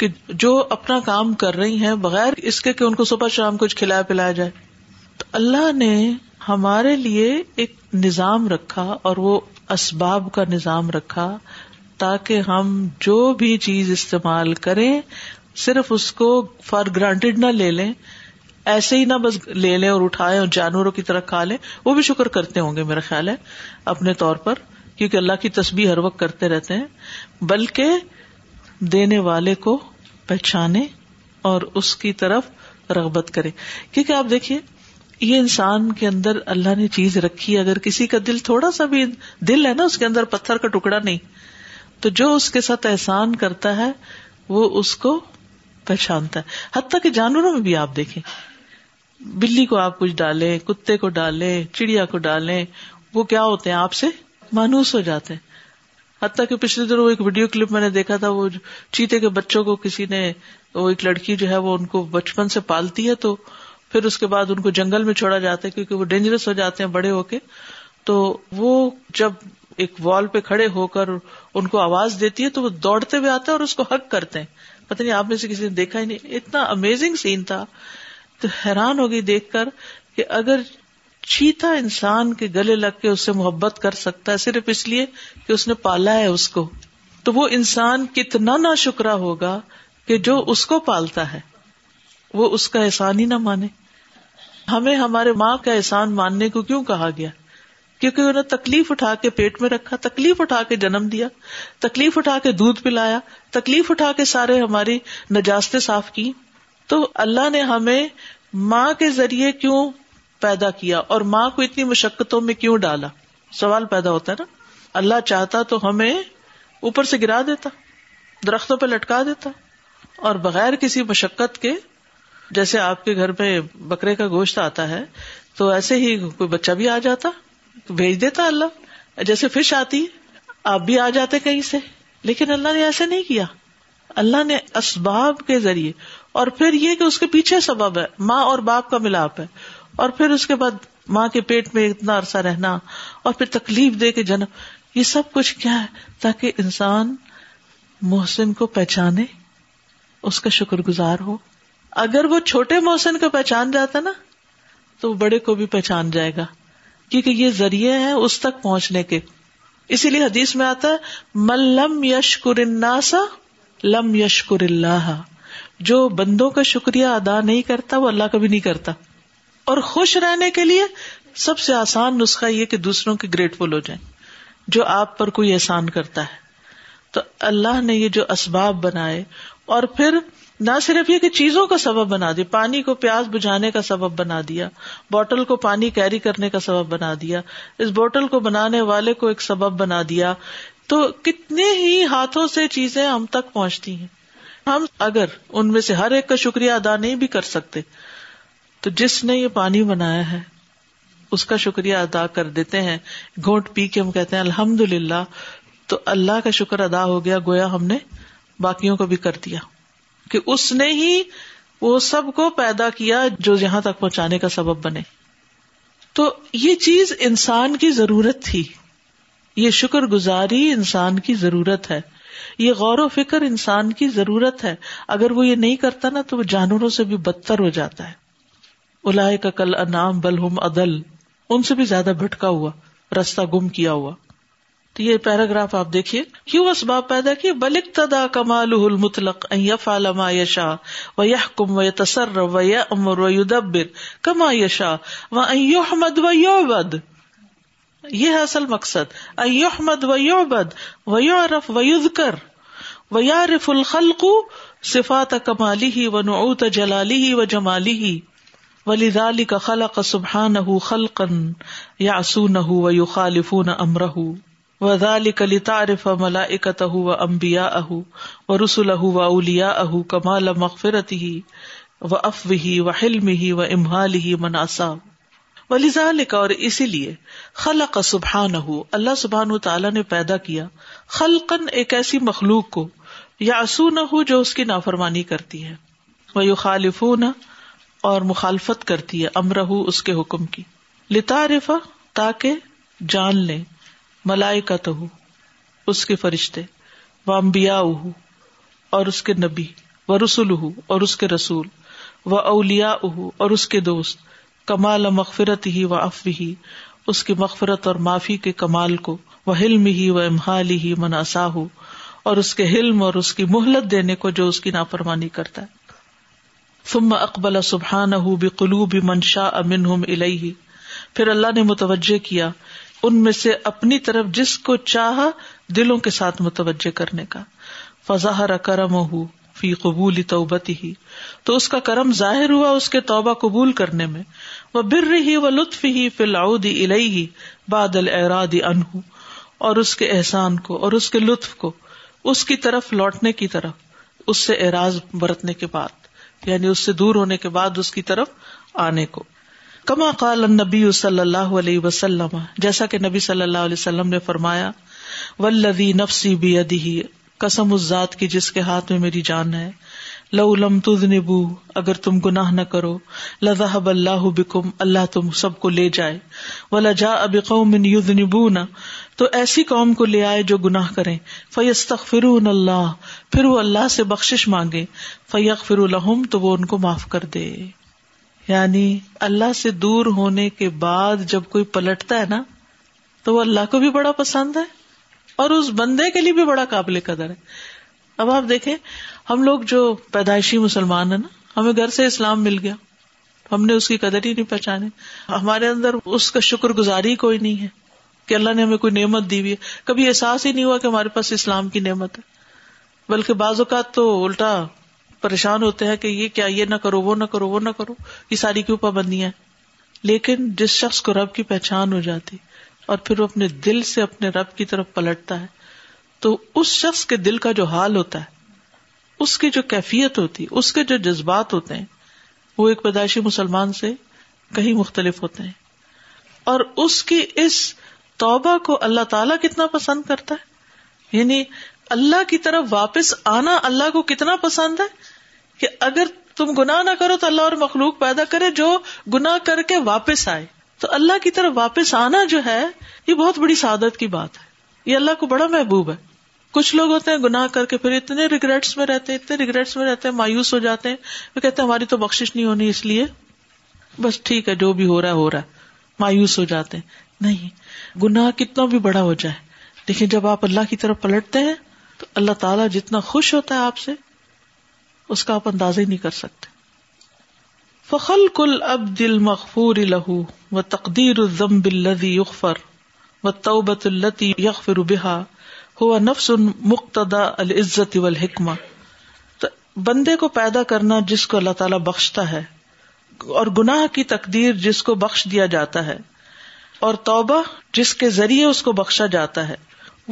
کہ جو اپنا کام کر رہی ہیں بغیر اس کے کہ ان کو صبح شام کچھ کھلایا پلایا جائے تو اللہ نے ہمارے لیے ایک نظام رکھا اور وہ اسباب کا نظام رکھا تاکہ ہم جو بھی چیز استعمال کریں صرف اس کو فار گرانٹیڈ نہ لے لیں ایسے ہی نہ بس لے لیں اور اٹھائے اور جانوروں کی طرح کھا لیں وہ بھی شکر کرتے ہوں گے میرا خیال ہے اپنے طور پر کیونکہ اللہ کی تسبیح ہر وقت کرتے رہتے ہیں بلکہ دینے والے کو پہچانے اور اس کی طرف رغبت کرے کیونکہ آپ دیکھیے یہ انسان کے اندر اللہ نے چیز رکھی اگر کسی کا دل تھوڑا سا بھی دل ہے نا اس کے اندر پتھر کا ٹکڑا نہیں تو جو اس کے ساتھ احسان کرتا ہے وہ اس کو پہچانتا ہے حتیٰ کہ جانوروں میں بھی آپ دیکھیں بلی کو آپ کچھ ڈالیں کتے کو ڈالیں چڑیا کو ڈالیں وہ کیا ہوتے ہیں آپ سے مانوس ہو جاتے ہیں حتیٰ کہ پچھلی دیر وہ ایک ویڈیو کلپ میں نے دیکھا تھا وہ چیتے کے بچوں کو کسی نے وہ ایک لڑکی جو ہے وہ ان کو بچپن سے پالتی ہے تو پھر اس کے بعد ان کو جنگل میں چھوڑا جاتا ہے کیونکہ وہ ڈینجرس ہو جاتے ہیں بڑے ہو کے تو وہ جب ایک وال پہ کھڑے ہو کر ان کو آواز دیتی ہے تو وہ دوڑتے ہوئے آتے ہیں اور اس کو حق کرتے ہیں پتہ نہیں آپ نے کسی نے دیکھا ہی نہیں اتنا امیزنگ سین تھا تو حیران ہوگی دیکھ کر کہ اگر چیتا انسان کے گلے لگ کے اس سے محبت کر سکتا ہے صرف اس لیے کہ اس نے پالا ہے اس کو تو وہ انسان کتنا نا شکرا ہوگا کہ جو اس کو پالتا ہے وہ اس کا احسان ہی نہ مانے ہمیں ہمارے ماں کا احسان ماننے کو کیوں کہا گیا کیونکہ انہیں تکلیف اٹھا کے پیٹ میں رکھا تکلیف اٹھا کے جنم دیا تکلیف اٹھا کے دودھ پلایا تکلیف اٹھا کے سارے ہماری نجاستے صاف کی تو اللہ نے ہمیں ماں کے ذریعے کیوں پیدا کیا اور ماں کو اتنی مشقتوں میں کیوں ڈالا سوال پیدا ہوتا ہے نا اللہ چاہتا تو ہمیں اوپر سے گرا دیتا درختوں پہ لٹکا دیتا اور بغیر کسی مشقت کے جیسے آپ کے گھر میں بکرے کا گوشت آتا ہے تو ایسے ہی کوئی بچہ بھی آ جاتا بھیج دیتا اللہ جیسے فش آتی آپ بھی آ جاتے کہیں سے لیکن اللہ نے ایسے نہیں کیا اللہ نے اسباب کے ذریعے اور پھر یہ کہ اس کے پیچھے سبب ہے ماں اور باپ کا ملاپ ہے اور پھر اس کے بعد ماں کے پیٹ میں اتنا عرصہ رہنا اور پھر تکلیف دے کے جنم یہ سب کچھ کیا ہے تاکہ انسان محسن کو پہچانے اس کا شکر گزار ہو اگر وہ چھوٹے محسن کو پہچان جاتا نا تو وہ بڑے کو بھی پہچان جائے گا کیونکہ یہ ذریعے ہے اس تک پہنچنے کے اسی لیے حدیث میں آتا ہے مل یشکر لم یشکر اللہ جو بندوں کا شکریہ ادا نہیں کرتا وہ اللہ کبھی نہیں کرتا اور خوش رہنے کے لیے سب سے آسان نسخہ یہ کہ دوسروں کے گریٹفل ہو جائیں جو آپ پر کوئی احسان کرتا ہے تو اللہ نے یہ جو اسباب بنائے اور پھر نہ صرف یہ کہ چیزوں کا سبب بنا دیا پانی کو پیاز بجھانے کا سبب بنا دیا بوٹل کو پانی کیری کرنے کا سبب بنا دیا اس بوٹل کو بنانے والے کو ایک سبب بنا دیا تو کتنے ہی ہاتھوں سے چیزیں ہم تک پہنچتی ہیں ہم اگر ان میں سے ہر ایک کا شکریہ ادا نہیں بھی کر سکتے تو جس نے یہ پانی بنایا ہے اس کا شکریہ ادا کر دیتے ہیں گھونٹ پی کے ہم کہتے ہیں الحمد للہ تو اللہ کا شکر ادا ہو گیا گویا ہم نے باقیوں کو بھی کر دیا کہ اس نے ہی وہ سب کو پیدا کیا جو یہاں تک پہنچانے کا سبب بنے تو یہ چیز انسان کی ضرورت تھی یہ شکر گزاری انسان کی ضرورت ہے یہ غور و فکر انسان کی ضرورت ہے اگر وہ یہ نہیں کرتا نا تو وہ جانوروں سے بھی بدتر ہو جاتا ہے الاح کا کل انام بلہم ادل ان سے بھی زیادہ بھٹکا ہوا رستہ گم کیا ہوا تو یہ پیراگراف آپ دیکھیے کیوں پیدا کی بلک تدا کمال المطلق یف علما یشا و کم و تصر و یا امر کما یشا و احمد مد و یو بد ہے اصل مقصد ائ مد و یو بد و یو ارف و یوز کر و کمالی ہی و ہی ولی ذالی کا خلق سبحان نہ ہُلكن و سو نُخ خالف نہ امر و كارف ملا اہ و امبیا اہ و رسول اہ و اولیا اہ کمال مغفرت ہی امہال و اور اسی لیے خلق ہو اللہ سبحان تعالیٰ نے پیدا کیا خلقن ایک ایسی مخلوق کو یا اصو نہ جو اس کی نافرمانی کرتی ہے وہ یو خالف اور مخالفت کرتی ہے امرہ اس کے حکم کی لتا رفا تاکہ جان لیں ملائی کا تو اس کے فرشتے ومبیا اہو اور اس کے نبی و رسول اور اس کے رسول و اولیا اہو اور اس کے دوست کمال مغفرت ہی و اف ہی اس کی مغفرت اور معافی کے کمال کو وہ حلم ہی و امحال ہی مناسا ہو اور اس کے حلم اور اس کی مہلت دینے کو جو اس کی ناپرمانی کرتا ہے فم اقبل سبحان ہُو بے قلو بھی منشاہ امن پھر اللہ نے متوجہ کیا ان میں سے اپنی طرف جس کو چاہا دلوں کے ساتھ متوجہ کرنے کا فضا ہو فی قبول توبتی ہی تو اس کا کرم ظاہر ہوا اس کے توبہ قبول کرنے میں وہ بر رہی وہ لطف ہی لاؤدی الہی ہی بادل اراد انہ اور اس کے احسان کو اور اس کے لطف کو اس کی طرف لوٹنے کی طرف اس سے اعراض برتنے کے بعد یعنی اس سے دور ہونے کے بعد اس کی طرف آنے کو کما قال نبی صلی اللہ علیہ وسلم جیسا کہ نبی صلی اللہ علیہ وسلم نے فرمایا ولدی نفسی بھی ادی قسم اس ذات کی جس کے ہاتھ میں میری جان ہے لم نبو اگر تم گناہ نہ کرو لذہب اللہ بکم اللہ تم سب کو لے جائے و لا اب قوم ید نبو نہ تو ایسی قوم کو لے آئے جو گناہ کرے فیصت فرو اللہ وہ اللہ سے بخش مانگے فیق فرالم تو وہ ان کو معاف کر دے یعنی اللہ سے دور ہونے کے بعد جب کوئی پلٹتا ہے نا تو وہ اللہ کو بھی بڑا پسند ہے اور اس بندے کے لیے بھی بڑا قابل قدر ہے اب آپ دیکھیں ہم لوگ جو پیدائشی مسلمان ہیں نا ہمیں گھر سے اسلام مل گیا ہم نے اس کی قدر ہی نہیں پہچانے ہمارے اندر اس کا شکر گزاری کوئی نہیں ہے کہ اللہ نے ہمیں کوئی نعمت دی ہوئی ہے کبھی احساس ہی نہیں ہوا کہ ہمارے پاس اسلام کی نعمت ہے بلکہ بعض اوقات تو الٹا پریشان ہوتے ہیں کہ یہ کیا یہ نہ کرو وہ نہ کرو وہ نہ کرو یہ ساری کیوں پابندیاں لیکن جس شخص کو رب کی پہچان ہو جاتی اور پھر وہ اپنے دل سے اپنے رب کی طرف پلٹتا ہے تو اس شخص کے دل کا جو حال ہوتا ہے اس کی جو کیفیت ہوتی اس کے جو جذبات ہوتے ہیں وہ ایک پیدائشی مسلمان سے کہیں مختلف ہوتے ہیں اور اس کی اس توبہ کو اللہ تعالی کتنا پسند کرتا ہے یعنی اللہ کی طرف واپس آنا اللہ کو کتنا پسند ہے کہ اگر تم گنا نہ کرو تو اللہ اور مخلوق پیدا کرے جو گنا کر کے واپس آئے تو اللہ کی طرف واپس آنا جو ہے یہ بہت بڑی سعادت کی بات ہے یہ اللہ کو بڑا محبوب ہے کچھ لوگ ہوتے ہیں گناہ کر کے پھر اتنے ریگریٹس میں رہتے اتنے ریگریٹس میں رہتے مایوس ہو جاتے ہیں وہ کہتے ہیں ہماری تو بخش نہیں ہونی اس لیے بس ٹھیک ہے جو بھی ہو رہا ہو رہا ہے مایوس ہو جاتے ہیں نہیں گناہ کتنا بھی بڑا ہو جائے لیکن جب آپ اللہ کی طرف پلٹتے ہیں تو اللہ تعالیٰ جتنا خوش ہوتا ہے آپ سے اس کا آپ اندازہ ہی نہیں کر سکتے فخل کل اب دل مخفور لہو و تقدیر الزم بلدی یقفر و توبت التی یغفر بحا ہوا نفس مقتدا العزت و حکمہ بندے کو پیدا کرنا جس کو اللہ تعالیٰ بخشتا ہے اور گناہ کی تقدیر جس کو بخش دیا جاتا ہے اور توبہ جس کے ذریعے اس کو بخشا جاتا ہے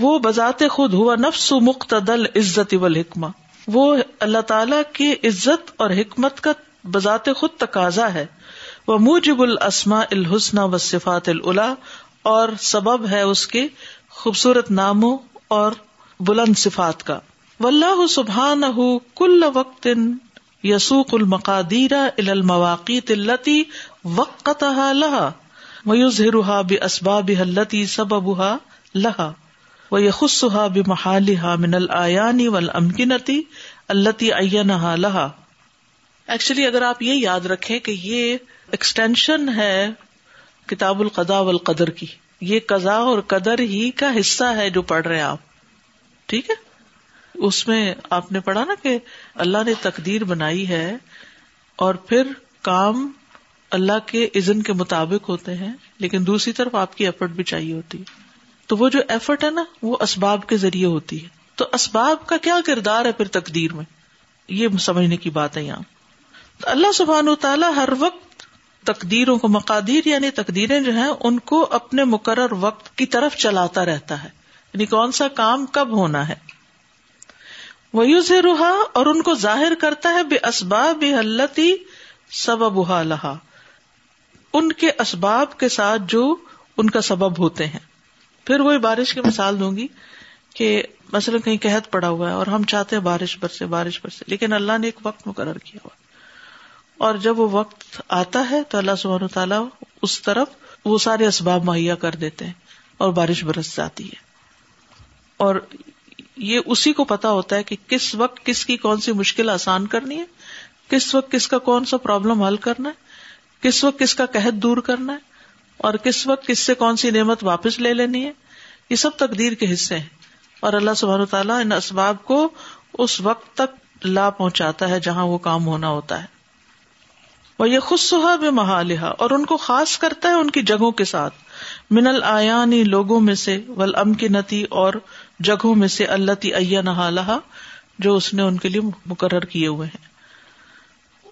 وہ بذات خود ہوا نفس مقتدل مختدل عزت اول حکمہ وہ اللہ تعالی کی عزت اور حکمت کا بذات خود تقاضا ہے وہ موجب السما الحسن و صفات الا اور سبب ہے اس کے خوبصورت ناموں اور بلند صفات کا ولہ سبحان کل وقت المقادیر ال المواقع التی وقت لہا میوز میوزروہا بے اسباب بحلتی سببا لہا وہ یہ خصوا من ہال الانی ومکنتی اللہ تی عنا اللہ ایکچولی اگر آپ یہ یاد رکھے کہ یہ ایکسٹینشن ہے کتاب القضا والقدر کی یہ قزا اور قدر ہی کا حصہ ہے جو پڑھ رہے آپ ٹھیک ہے اس میں آپ نے پڑھا نا کہ اللہ نے تقدیر بنائی ہے اور پھر کام اللہ کے عزن کے مطابق ہوتے ہیں لیکن دوسری طرف آپ کی ایف بھی چاہیے ہوتی ہے تو وہ جو ایفرٹ ہے نا وہ اسباب کے ذریعے ہوتی ہے تو اسباب کا کیا کردار ہے پھر تقدیر میں یہ سمجھنے کی بات ہے یہاں تو اللہ سبحان و تعالیٰ ہر وقت تقدیروں کو مقادیر یعنی تقدیریں جو ہیں ان کو اپنے مقرر وقت کی طرف چلاتا رہتا ہے یعنی کون سا کام کب ہونا ہے وہ یوز روحا اور ان کو ظاہر کرتا ہے بے اسباب بے حلتی لہا ان کے اسباب کے ساتھ جو ان کا سبب ہوتے ہیں پھر وہی بارش کی مثال دوں گی کہ مثلاً کہیں قحت پڑا ہوا ہے اور ہم چاہتے ہیں بارش برسے سے بارش برسے سے لیکن اللہ نے ایک وقت مقرر کیا ہوا اور جب وہ وقت آتا ہے تو اللہ سبان تعالیٰ اس طرف وہ سارے اسباب مہیا کر دیتے ہیں اور بارش برس جاتی ہے اور یہ اسی کو پتا ہوتا ہے کہ کس وقت کس کی کون سی مشکل آسان کرنی ہے کس وقت کس کا کون سا پرابلم حل کرنا ہے کس وقت کس کا قحط دور کرنا ہے اور کس وقت کس سے کون سی نعمت واپس لے لینی ہے یہ سب تقدیر کے حصے ہیں اور اللہ سب تعالیٰ ان اسباب کو اس وقت تک لا پہنچاتا ہے جہاں وہ کام ہونا ہوتا ہے وہ یہ خود سہا مہا محالحا اور ان کو خاص کرتا ہے ان کی جگہوں کے ساتھ من آیا لوگوں میں سے ول امکنتی اور جگہوں میں سے اللہ تی ائنہ جو اس نے ان کے لیے مقرر کیے ہوئے ہیں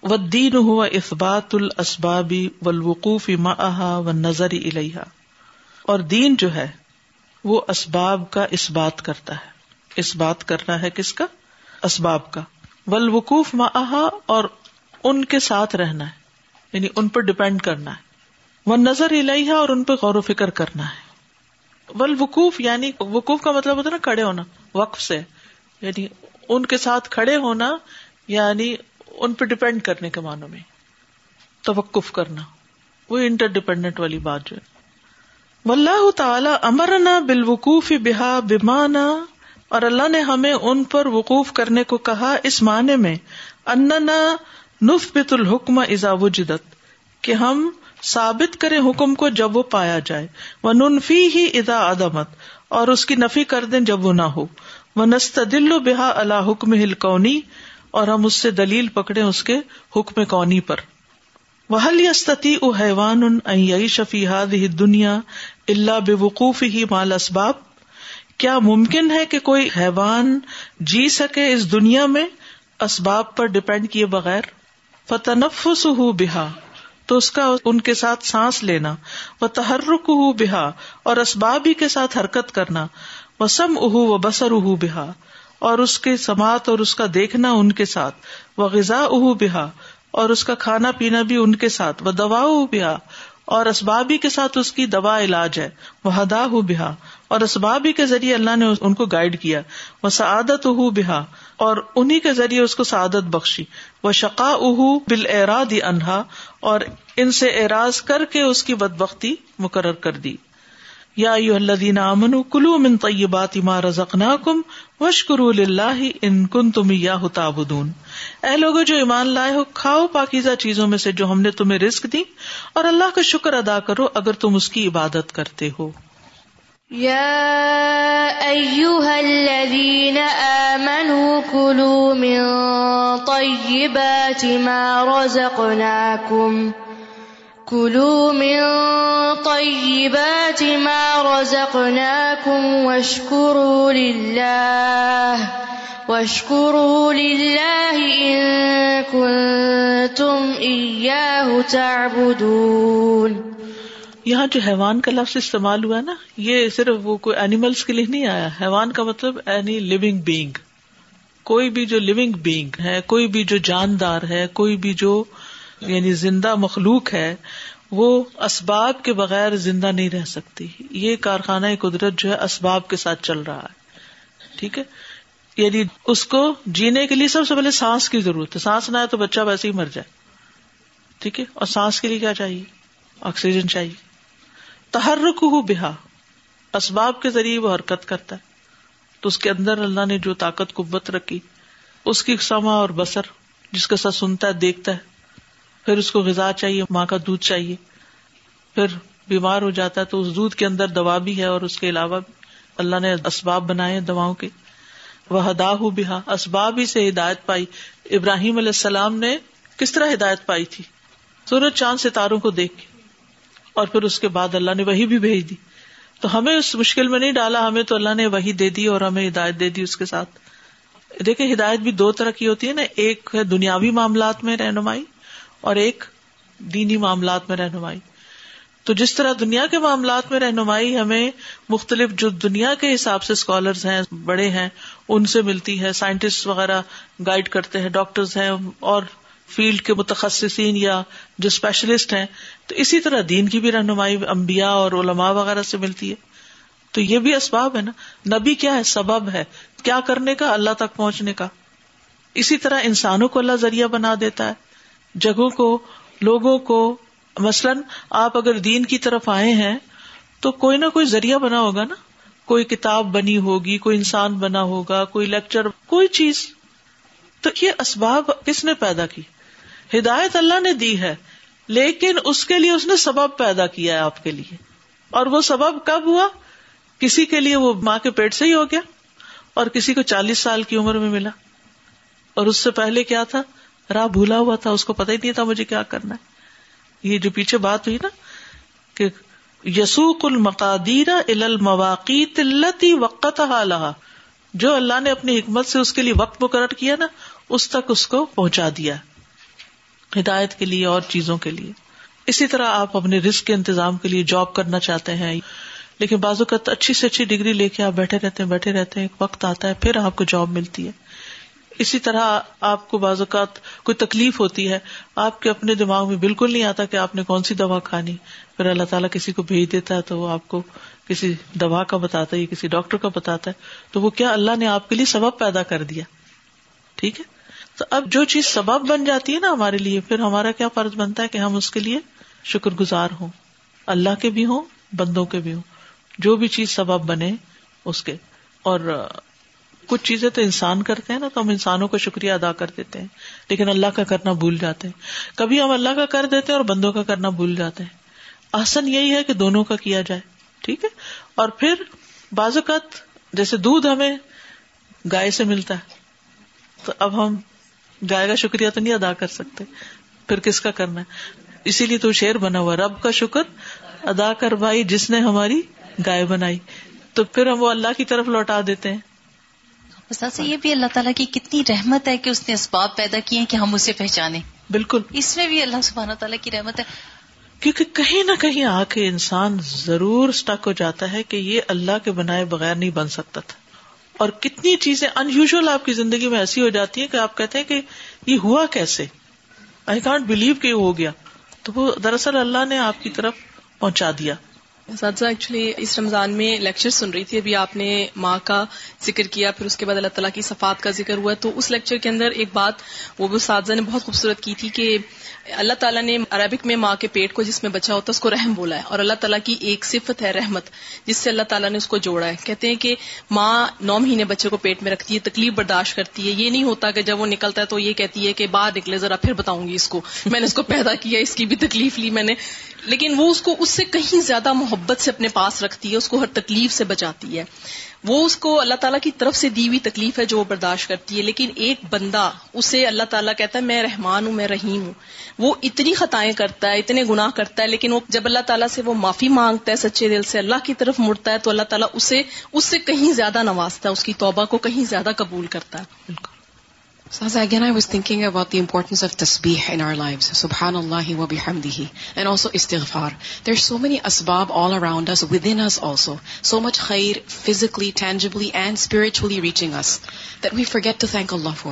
و دین ہوا اسبات السبابی اسبابی ولوقوفی و نظر الحا اور دین جو ہے وہ اسباب کا اس بات کرتا ہے اس بات کرنا ہے کس کا اسباب کا ولوقوف ماح اور ان کے ساتھ رہنا ہے یعنی ان پر ڈپینڈ کرنا ہے وہ نظر علیحا اور ان پہ غور و فکر کرنا ہے وقوف یعنی وقوف کا مطلب ہوتا ہے نا کھڑے ہونا وقف سے یعنی ان کے ساتھ کھڑے ہونا یعنی ان پہ ڈپینڈ کرنے کے معنوں میں توقف کرنا وہ انٹر ڈیپینڈنٹ والی بات جو ہے تعالیٰ امر بہا وقوف اور اللہ نے ہمیں ان پر وقوف کرنے کو کہا اس معنی میں ان نہ بت الحکم و جدت کہ ہم ثابت کرے حکم کو جب وہ پایا جائے وہ ننفی ہی ادا عدمت اور اس کی نفی کر دیں جب وہ نہ ہو وہ نستدل دل اللہ حکم ہل کونی اور ہم اس سے دلیل پکڑے اس کے حکم کونی پر وہلی استتی او حیوان ان ہی دنیا اللہ بے وقوف ہی مال اسباب کیا ممکن ہے کہ کوئی حیوان جی سکے اس دنیا میں اسباب پر ڈپینڈ کیے بغیر فتنفس ہو بہا تو اس کا ان کے ساتھ سانس لینا و تحرک ہو بہا اور اسباب ہی کے ساتھ حرکت کرنا و سم اہ و بسر اہ بہا اور اس کے سماعت اور اس کا دیکھنا ان کے ساتھ وہ غذا اہ بہا اور اس کا کھانا پینا بھی ان کے ساتھ وہ دوا بہا اور اسبابی کے ساتھ اس کی دوا علاج ہے وہ ہدا ہو بہا اور اسبابی کے ذریعے اللہ نے ان کو گائڈ کیا وہ سعادت اہ بہا اور انہیں کے ذریعے اس کو سعادت بخشی وہ شقا اہ بال اعراد انہا اور ان سے اعراض کر کے اس کی بد بختی مقرر کر دی یا ایو الذین امن کلوا من تی بات رزقناکم واشکروا کم اللہ ان کن تم یا اے اہ لوگوں جو ایمان لائے ہو کھاؤ پاکیزہ چیزوں میں سے جو ہم نے تمہیں رسک دی اور اللہ کا شکر ادا کرو اگر تم اس کی عبادت کرتے ما رزقناکم كلوا من طيبات ما رزقناكم واشكروا لله واشكروا لله إن كنتم إياه تعبدون یہاں جو حیوان کا لفظ استعمال ہوا نا یہ صرف وہ کوئی اینیملس کے لیے نہیں آیا حیوان کا مطلب اینی لونگ بینگ کوئی بھی جو لونگ بینگ ہے کوئی بھی جو جاندار ہے کوئی بھی جو یعنی زندہ مخلوق ہے وہ اسباب کے بغیر زندہ نہیں رہ سکتی یہ کارخانہ قدرت جو ہے اسباب کے ساتھ چل رہا ہے ٹھیک ہے یعنی اس کو جینے کے لیے سب سے پہلے سانس کی ضرورت ہے سانس نہ تو بچہ ویسے ہی مر جائے ٹھیک ہے اور سانس کے لیے کیا چاہیے آکسیجن چاہیے تحرک ہو بہا اسباب کے ذریعے وہ حرکت کرتا ہے تو اس کے اندر اللہ نے جو طاقت قبت رکھی اس کی سما اور بسر جس کے ساتھ سنتا ہے دیکھتا ہے پھر اس کو غذا چاہیے ماں کا دودھ چاہیے پھر بیمار ہو جاتا ہے تو اس دودھ کے اندر دوا بھی ہے اور اس کے علاوہ اللہ نے اسباب بنائے دواؤں کے وہ ہدا ہو بہا اسباب ہی سے ہدایت پائی ابراہیم علیہ السلام نے کس طرح ہدایت پائی تھی سورج چاند ستاروں کو دیکھ اور پھر اس کے بعد اللہ نے وہی بھی بھیج دی تو ہمیں اس مشکل میں نہیں ڈالا ہمیں تو اللہ نے وہی دے دی اور ہمیں ہدایت دے دی اس کے ساتھ دیکھیں ہدایت بھی دو طرح کی ہوتی ہے نا ایک ہے دنیاوی معاملات میں رہنمائی اور ایک دینی معاملات میں رہنمائی تو جس طرح دنیا کے معاملات میں رہنمائی ہمیں مختلف جو دنیا کے حساب سے اسکالرز ہیں بڑے ہیں ان سے ملتی ہے سائنٹسٹ وغیرہ گائڈ کرتے ہیں ڈاکٹرز ہیں اور فیلڈ کے متخصصین یا جو اسپیشلسٹ ہیں تو اسی طرح دین کی بھی رہنمائی امبیا اور علماء وغیرہ سے ملتی ہے تو یہ بھی اسباب ہے نا نبی کیا ہے سبب ہے کیا کرنے کا اللہ تک پہنچنے کا اسی طرح انسانوں کو اللہ ذریعہ بنا دیتا ہے جگہوں کو لوگوں کو مثلاً آپ اگر دین کی طرف آئے ہیں تو کوئی نہ کوئی ذریعہ بنا ہوگا نا کوئی کتاب بنی ہوگی کوئی انسان بنا ہوگا کوئی لیکچر کوئی چیز تو یہ اسباب کس نے پیدا کی ہدایت اللہ نے دی ہے لیکن اس کے لیے اس نے سبب پیدا کیا ہے آپ کے لیے اور وہ سبب کب ہوا کسی کے لیے وہ ماں کے پیٹ سے ہی ہو گیا اور کسی کو چالیس سال کی عمر میں ملا اور اس سے پہلے کیا تھا راہ بھولا ہوا تھا اس کو پتا ہی نہیں تھا مجھے کیا کرنا ہے یہ جو پیچھے بات ہوئی نا کہ یسوق ال مواقع تلتی وقت حالہ جو اللہ نے اپنی حکمت سے اس کے لیے وقت مقرر کیا نا اس تک اس کو پہنچا دیا ہدایت کے لیے اور چیزوں کے لیے اسی طرح آپ اپنے رسک کے انتظام کے لیے جاب کرنا چاہتے ہیں لیکن بازو کا اچھی سے اچھی ڈگری لے کے آپ بیٹھے رہتے ہیں بیٹھے رہتے ہیں ایک وقت آتا ہے پھر آپ کو جاب ملتی ہے اسی طرح آپ کو بعض اوقات کوئی تکلیف ہوتی ہے آپ کے اپنے دماغ میں بالکل نہیں آتا کہ آپ نے کون سی دوا کھانی پھر اللہ تعالیٰ کسی کو بھیج دیتا ہے تو وہ آپ کو کسی دوا کا بتاتا ہے یا کسی ڈاکٹر کا بتاتا ہے تو وہ کیا اللہ نے آپ کے لیے سبب پیدا کر دیا ٹھیک ہے تو اب جو چیز سبب بن جاتی ہے نا ہمارے لیے پھر ہمارا کیا فرض بنتا ہے کہ ہم اس کے لیے شکر گزار ہوں اللہ کے بھی ہوں بندوں کے بھی ہوں جو بھی چیز سبب بنے اس کے اور کچھ چیزیں تو انسان کرتے ہیں نا تو ہم انسانوں کا شکریہ ادا کر دیتے ہیں لیکن اللہ کا کرنا بھول جاتے ہیں کبھی ہم اللہ کا کر دیتے ہیں اور بندوں کا کرنا بھول جاتے ہیں آسن یہی ہے کہ دونوں کا کیا جائے ٹھیک ہے اور پھر بعض اوقات جیسے دودھ ہمیں گائے سے ملتا ہے تو اب ہم گائے کا شکریہ تو نہیں ادا کر سکتے پھر کس کا کرنا ہے اسی لیے تو شیر بنا ہوا رب کا شکر ادا کر بھائی جس نے ہماری گائے بنائی تو پھر ہم وہ اللہ کی طرف لوٹا دیتے ہیں یہ بھی اللہ تعالیٰ کی کتنی رحمت ہے کہ اس نے اسباب پیدا کیے کہ ہم اسے پہچانے بالکل اس میں بھی اللہ سبحانہ تعالیٰ کی رحمت ہے کیونکہ کہیں نہ کہیں آ کے انسان ضرور اسٹک ہو جاتا ہے کہ یہ اللہ کے بنائے بغیر نہیں بن سکتا تھا اور کتنی چیزیں انیوژل آپ کی زندگی میں ایسی ہو جاتی ہے کہ آپ کہتے ہیں کہ یہ ہوا کیسے آئی کانٹ بلیو یہ ہو گیا تو وہ دراصل اللہ نے آپ کی طرف پہنچا دیا اساتذہ ایکچولی اس رمضان میں لیکچر سن رہی تھی ابھی آپ نے ماں کا ذکر کیا پھر اس کے بعد اللہ تعالیٰ کی صفات کا ذکر ہوا تو اس لیکچر کے اندر ایک بات وہ بھی اساتذہ نے بہت خوبصورت کی تھی کہ اللہ تعالیٰ نے عربک میں ماں کے پیٹ کو جس میں بچا ہوتا ہے اس کو رحم بولا ہے اور اللہ تعالیٰ کی ایک صفت ہے رحمت جس سے اللہ تعالیٰ نے اس کو جوڑا ہے کہتے ہیں کہ ماں نو مہینے بچے کو پیٹ میں رکھتی ہے تکلیف برداشت کرتی ہے یہ نہیں ہوتا کہ جب وہ نکلتا ہے تو یہ کہتی ہے کہ باہر نکلے ذرا پھر بتاؤں گی اس کو میں نے اس کو پیدا کیا اس کی بھی تکلیف لی میں نے لیکن وہ اس کو اس سے کہیں زیادہ محبت محبت سے اپنے پاس رکھتی ہے اس کو ہر تکلیف سے بچاتی ہے وہ اس کو اللہ تعالیٰ کی طرف سے دی ہوئی تکلیف ہے جو وہ برداشت کرتی ہے لیکن ایک بندہ اسے اللہ تعالیٰ کہتا ہے میں رحمان ہوں میں رحیم ہوں وہ اتنی خطائیں کرتا ہے اتنے گناہ کرتا ہے لیکن وہ جب اللہ تعالیٰ سے وہ معافی مانگتا ہے سچے دل سے اللہ کی طرف مڑتا ہے تو اللہ تعالیٰ اسے اس سے کہیں زیادہ نوازتا ہے اس کی توبہ کو کہیں زیادہ قبول کرتا ہے بالکل اگینزنگ اباؤٹ دی امپورٹنس آف تسبیح سوان اللہ استفار دیر آر سو مینی اسباب all around with us also so much خیر physically tangibly and spiritually reaching we forget لف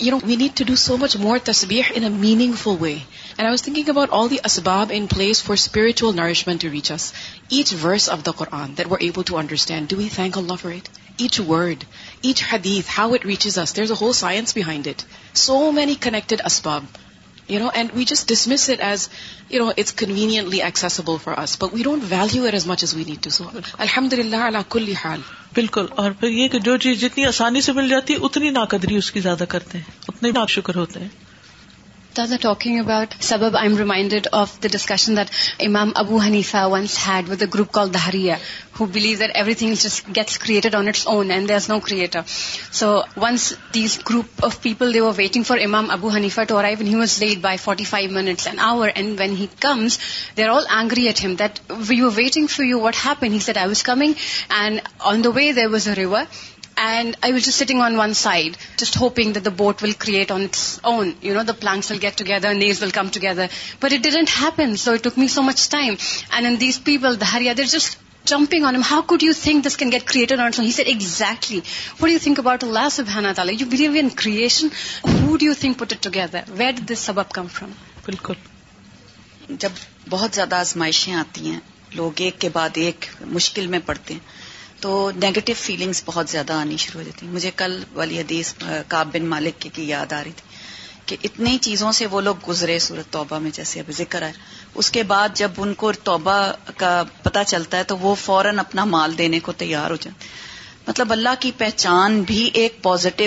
your we need to do so much more تسبیح in a meaningful way and I was thinking about all the اسباب in place for spiritual nourishment to reach us each verse of the Quran that was able to understand ایمکل it each word each حدیز how it which is is there is a whole science behind it so many connected اسباب you know and we just dismiss it as you know it's conveniently accessible for us we don't values much as we need to so الحمد للہ اللہ کُلی حال بالکل اور پھر یہ کہ جو چیز جتنی آسانی سے مل جاتی ہے اتنی ناقدری اس کی زیادہ کرتے ہیں اتنے نا شکر ہوتے ہیں استاد ٹاکنگ اباؤٹ سبب I am reminded of the discussion that Imam Abu Hanifa once had with a group call دہریا who believe that everything just gets created on its own and there is no creator so once these group of people they were waiting for Imam Abu Hanifa to arrive he was late by forty five minutes and hour and when he comes they are all angry at hmm that we you waiting for you what happen at I was coming and on the way there was a river and I will just sitting on one side just hoping that the boat will create on its own you know the plants will get together these will come together but it didn't happen so it took me so much time and and these people there just jumping on how could you think this can get created on he set exactly what you think about Allah last تعالیٰ you believe in creation who do you think put it together wait this sub up come from بالکل جب بہت زیادہ آزمائشیں آتی ہیں لوگ ایک کے بعد ایک مشکل میں پڑتے ہیں تو نیگیٹو فیلنگز بہت زیادہ آنی شروع ہو جاتی مجھے کل والی حدیث کاب بن مالک کی کی یاد آ رہی تھی کہ اتنی چیزوں سے وہ لوگ گزرے صورت توبہ میں جیسے ابھی ذکر آئے اس کے بعد جب ان کو توبہ کا پتا چلتا ہے تو وہ فوراً اپنا مال دینے کو تیار ہو جاتے مطلب اللہ کی پہچان بھی ایک پازیٹو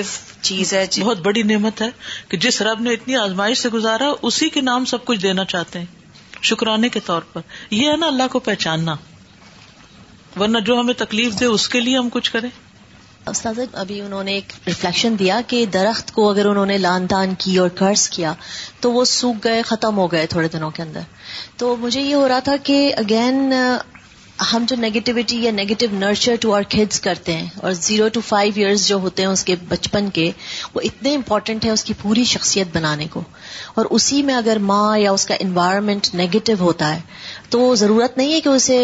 چیز ہے جی۔ بہت بڑی نعمت ہے کہ جس رب نے اتنی آزمائش سے گزارا اسی کے نام سب کچھ دینا چاہتے ہیں شکرانے کے طور پر یہ ہے نا اللہ کو پہچاننا ورنہ جو ہمیں تکلیف دے اس کے لیے ہم کچھ کریں استاذ ابھی انہوں نے ایک ریفلیکشن دیا کہ درخت کو اگر انہوں نے لان دان کی اور قرض کیا تو وہ سوکھ گئے ختم ہو گئے تھوڑے دنوں کے اندر تو مجھے یہ ہو رہا تھا کہ اگین ہم جو نگیٹوٹی یا negative nurture to our kids کرتے ہیں اور زیرو ٹو فائیو ایئرز جو ہوتے ہیں اس کے بچپن کے وہ اتنے امپورٹنٹ ہیں اس کی پوری شخصیت بنانے کو اور اسی میں اگر ماں یا اس کا انوائرمنٹ نگیٹو ہوتا ہے تو ضرورت نہیں ہے کہ اسے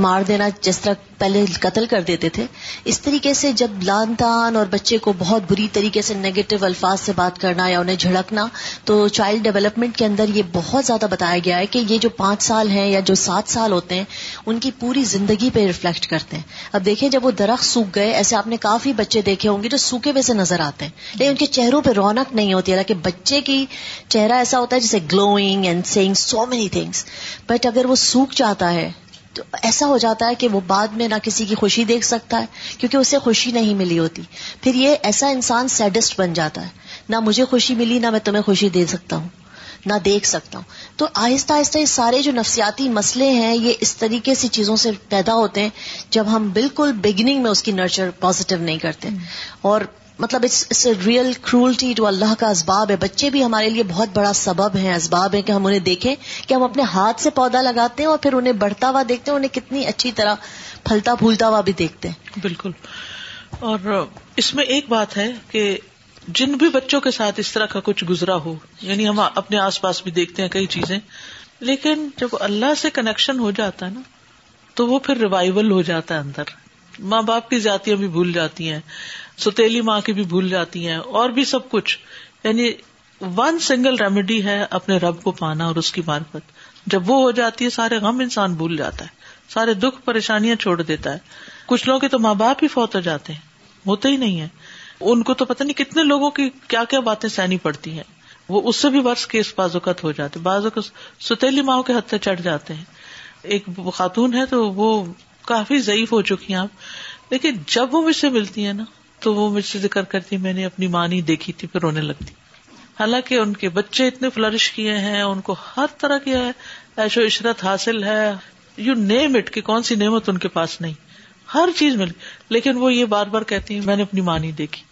مار دینا جس طرح پہلے قتل کر دیتے تھے اس طریقے سے جب لان تان اور بچے کو بہت بری طریقے سے نگیٹو الفاظ سے بات کرنا یا انہیں جھڑکنا تو چائلڈ ڈیولپمنٹ کے اندر یہ بہت زیادہ بتایا گیا ہے کہ یہ جو پانچ سال ہیں یا جو سات سال ہوتے ہیں ان کی پوری زندگی پہ ریفلیکٹ کرتے ہیں اب دیکھیں جب وہ درخت سوکھ گئے ایسے آپ نے کافی بچے دیکھے ہوں گے جو سوکھے ویسے نظر آتے ہیں لیکن ان کے چہروں پہ رونق نہیں ہوتی حالانکہ بچے کی چہرہ ایسا ہوتا ہے جسے glowing and seeing so many things but اگر وہ سوکھ جاتا ہے تو ایسا ہو جاتا ہے کہ وہ بعد میں نہ کسی کی خوشی دیکھ سکتا ہے کیونکہ اسے خوشی نہیں ملی ہوتی پھر یہ ایسا انسان سیڈسٹ بن جاتا ہے نہ مجھے خوشی ملی نہ میں تمہیں خوشی دے سکتا ہوں نہ دیکھ سکتا ہوں تو آہستہ آہستہ یہ سارے جو نفسیاتی مسئلے ہیں یہ اس طریقے سے چیزوں سے پیدا ہوتے ہیں جب ہم بالکل بگننگ میں اس کی نرچر پازیٹو نہیں کرتے اور مطلب اٹس ریئل کرولٹی جو اللہ کا اسباب ہے بچے بھی ہمارے لیے بہت بڑا سبب ہیں اسباب ہیں کہ ہم انہیں دیکھیں کہ ہم اپنے ہاتھ سے پودا لگاتے ہیں اور پھر انہیں بڑھتا ہوا دیکھتے ہیں انہیں کتنی اچھی طرح پھلتا پھولتا ہوا بھی دیکھتے ہیں بالکل اور اس میں ایک بات ہے کہ جن بھی بچوں کے ساتھ اس طرح کا کچھ گزرا ہو یعنی ہم اپنے آس پاس بھی دیکھتے ہیں کئی چیزیں لیکن جب اللہ سے کنیکشن ہو جاتا ہے نا تو وہ پھر ریوائول ہو جاتا ہے اندر ماں باپ کی جاتیاں بھی بھول جاتی ہیں ستیلی ماں کی بھی بھول جاتی ہیں اور بھی سب کچھ یعنی ون سنگل ریمیڈی ہے اپنے رب کو پانا اور اس کی مارفت جب وہ ہو جاتی ہے سارے غم انسان بھول جاتا ہے سارے دکھ پریشانیاں چھوڑ دیتا ہے کچھ لوگوں کے تو ماں باپ ہی فوت ہو جاتے ہیں ہوتے ہی نہیں ہے ان کو تو پتہ نہیں کتنے لوگوں کی کیا کیا باتیں سہنی پڑتی ہیں وہ اس سے بھی کیس کے بازوقت ہو جاتے بازو ستیلی ماں کے ہتھے چڑھ جاتے ہیں ایک خاتون ہے تو وہ کافی ضعیف ہو چکی ہیں آپ لیکن جب وہ مجھ سے ملتی ہیں نا تو وہ مجھ سے ذکر کرتی میں نے اپنی ماں نہیں دیکھی تھی پھر رونے لگتی حالانکہ ان کے بچے اتنے فلرش کیے ہیں ان کو ہر طرح کی ایش و عشرت حاصل ہے یو نیم اٹ کہ کون سی نعمت ان کے پاس نہیں ہر چیز ملی لیکن وہ یہ بار بار کہتی ہیں میں نے اپنی ماں دیکھی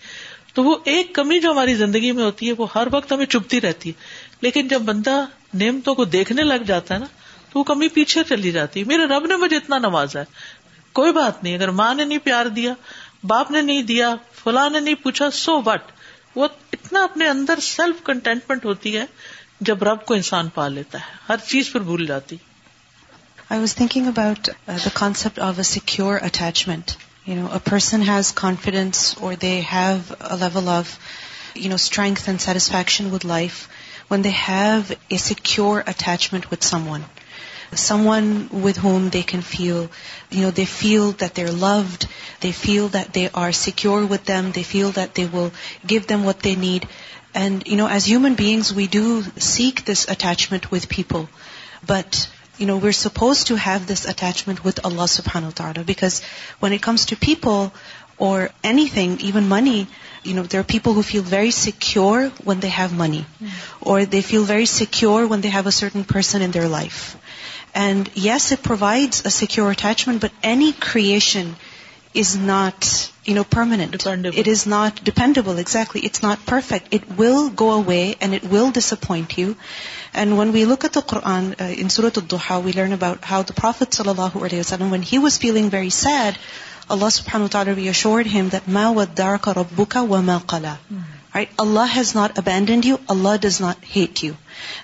تو وہ ایک کمی جو ہماری زندگی میں ہوتی ہے وہ ہر وقت ہمیں چپتی رہتی ہے لیکن جب بندہ نعمتوں کو دیکھنے لگ جاتا ہے نا تو وہ کمی پیچھے چلی جاتی ہے میرے رب نے مجھے اتنا نوازا ہے کوئی بات نہیں اگر ماں نے نہیں پیار دیا باپ نے نہیں دیا فلاں نے نہیں پوچھا سو وٹ وہ اتنا اپنے اندر سیلف کنٹینٹمنٹ ہوتی ہے جب رب کو انسان پا لیتا ہے ہر چیز پر بھول جاتی I was thinking about the concept of a secure attachment you know a person has confidence اور they have level of you know and satisfaction with life when they have a secure attachment with someone someone with whom they can feel, they feel that they're loved, they feel that they are secure with them, they feel that they will give them what they need. And, as human beings, we do seek this attachment with people. But, we're supposed to have this attachment with Allah subhanahu wa ta'ala, because when it comes to people or anything, even money, there are people who feel very secure when they have money, mm. or they feel very secure when they have a certain person in their life. And yes it provides a secure attachment but any not dependable exactly it's not perfect it will go away and it will disappoint you and when we look in سورت we learn about how very said Allah صبح بک وا کال Allah has not abandoned you Allah does not hate you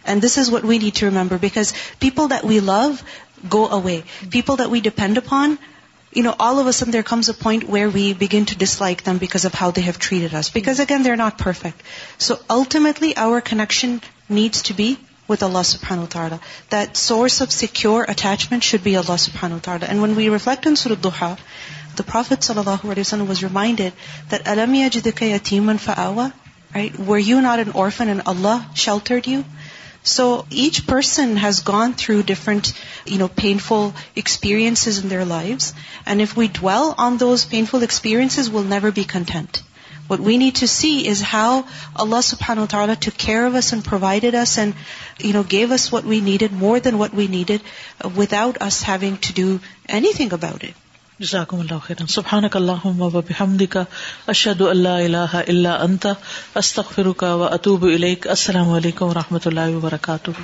and this is what we need to remember people that we love go away people that we depend upon you know all over some there comes a point where we begin to dislike them because of how they had it's because again they are not perfect so ultimately our connection needs to be with Allah سبانو تھارا that source of secure attachment should be Allah سبھیانو تھڑا and when we reflect on سر دوہا prophet صلی اللہ ولیسن was reminded that المیاڈ ور you not an orphan and Allah sheltered you so each person has gone through different you know painful experience in their life and if we deal on those painful experience we'll never be content what we need to see is have Allah سبحان و تعالیٰ to care provided us and you know give us what we need more than what we need without us having to do anything about it جزاکم اللہ سبحانک اللہم و بحمدک اللہ الہ الا انت استغفرک و اتوب الیک السلام علیکم و رحمت اللہ وبرکاتہ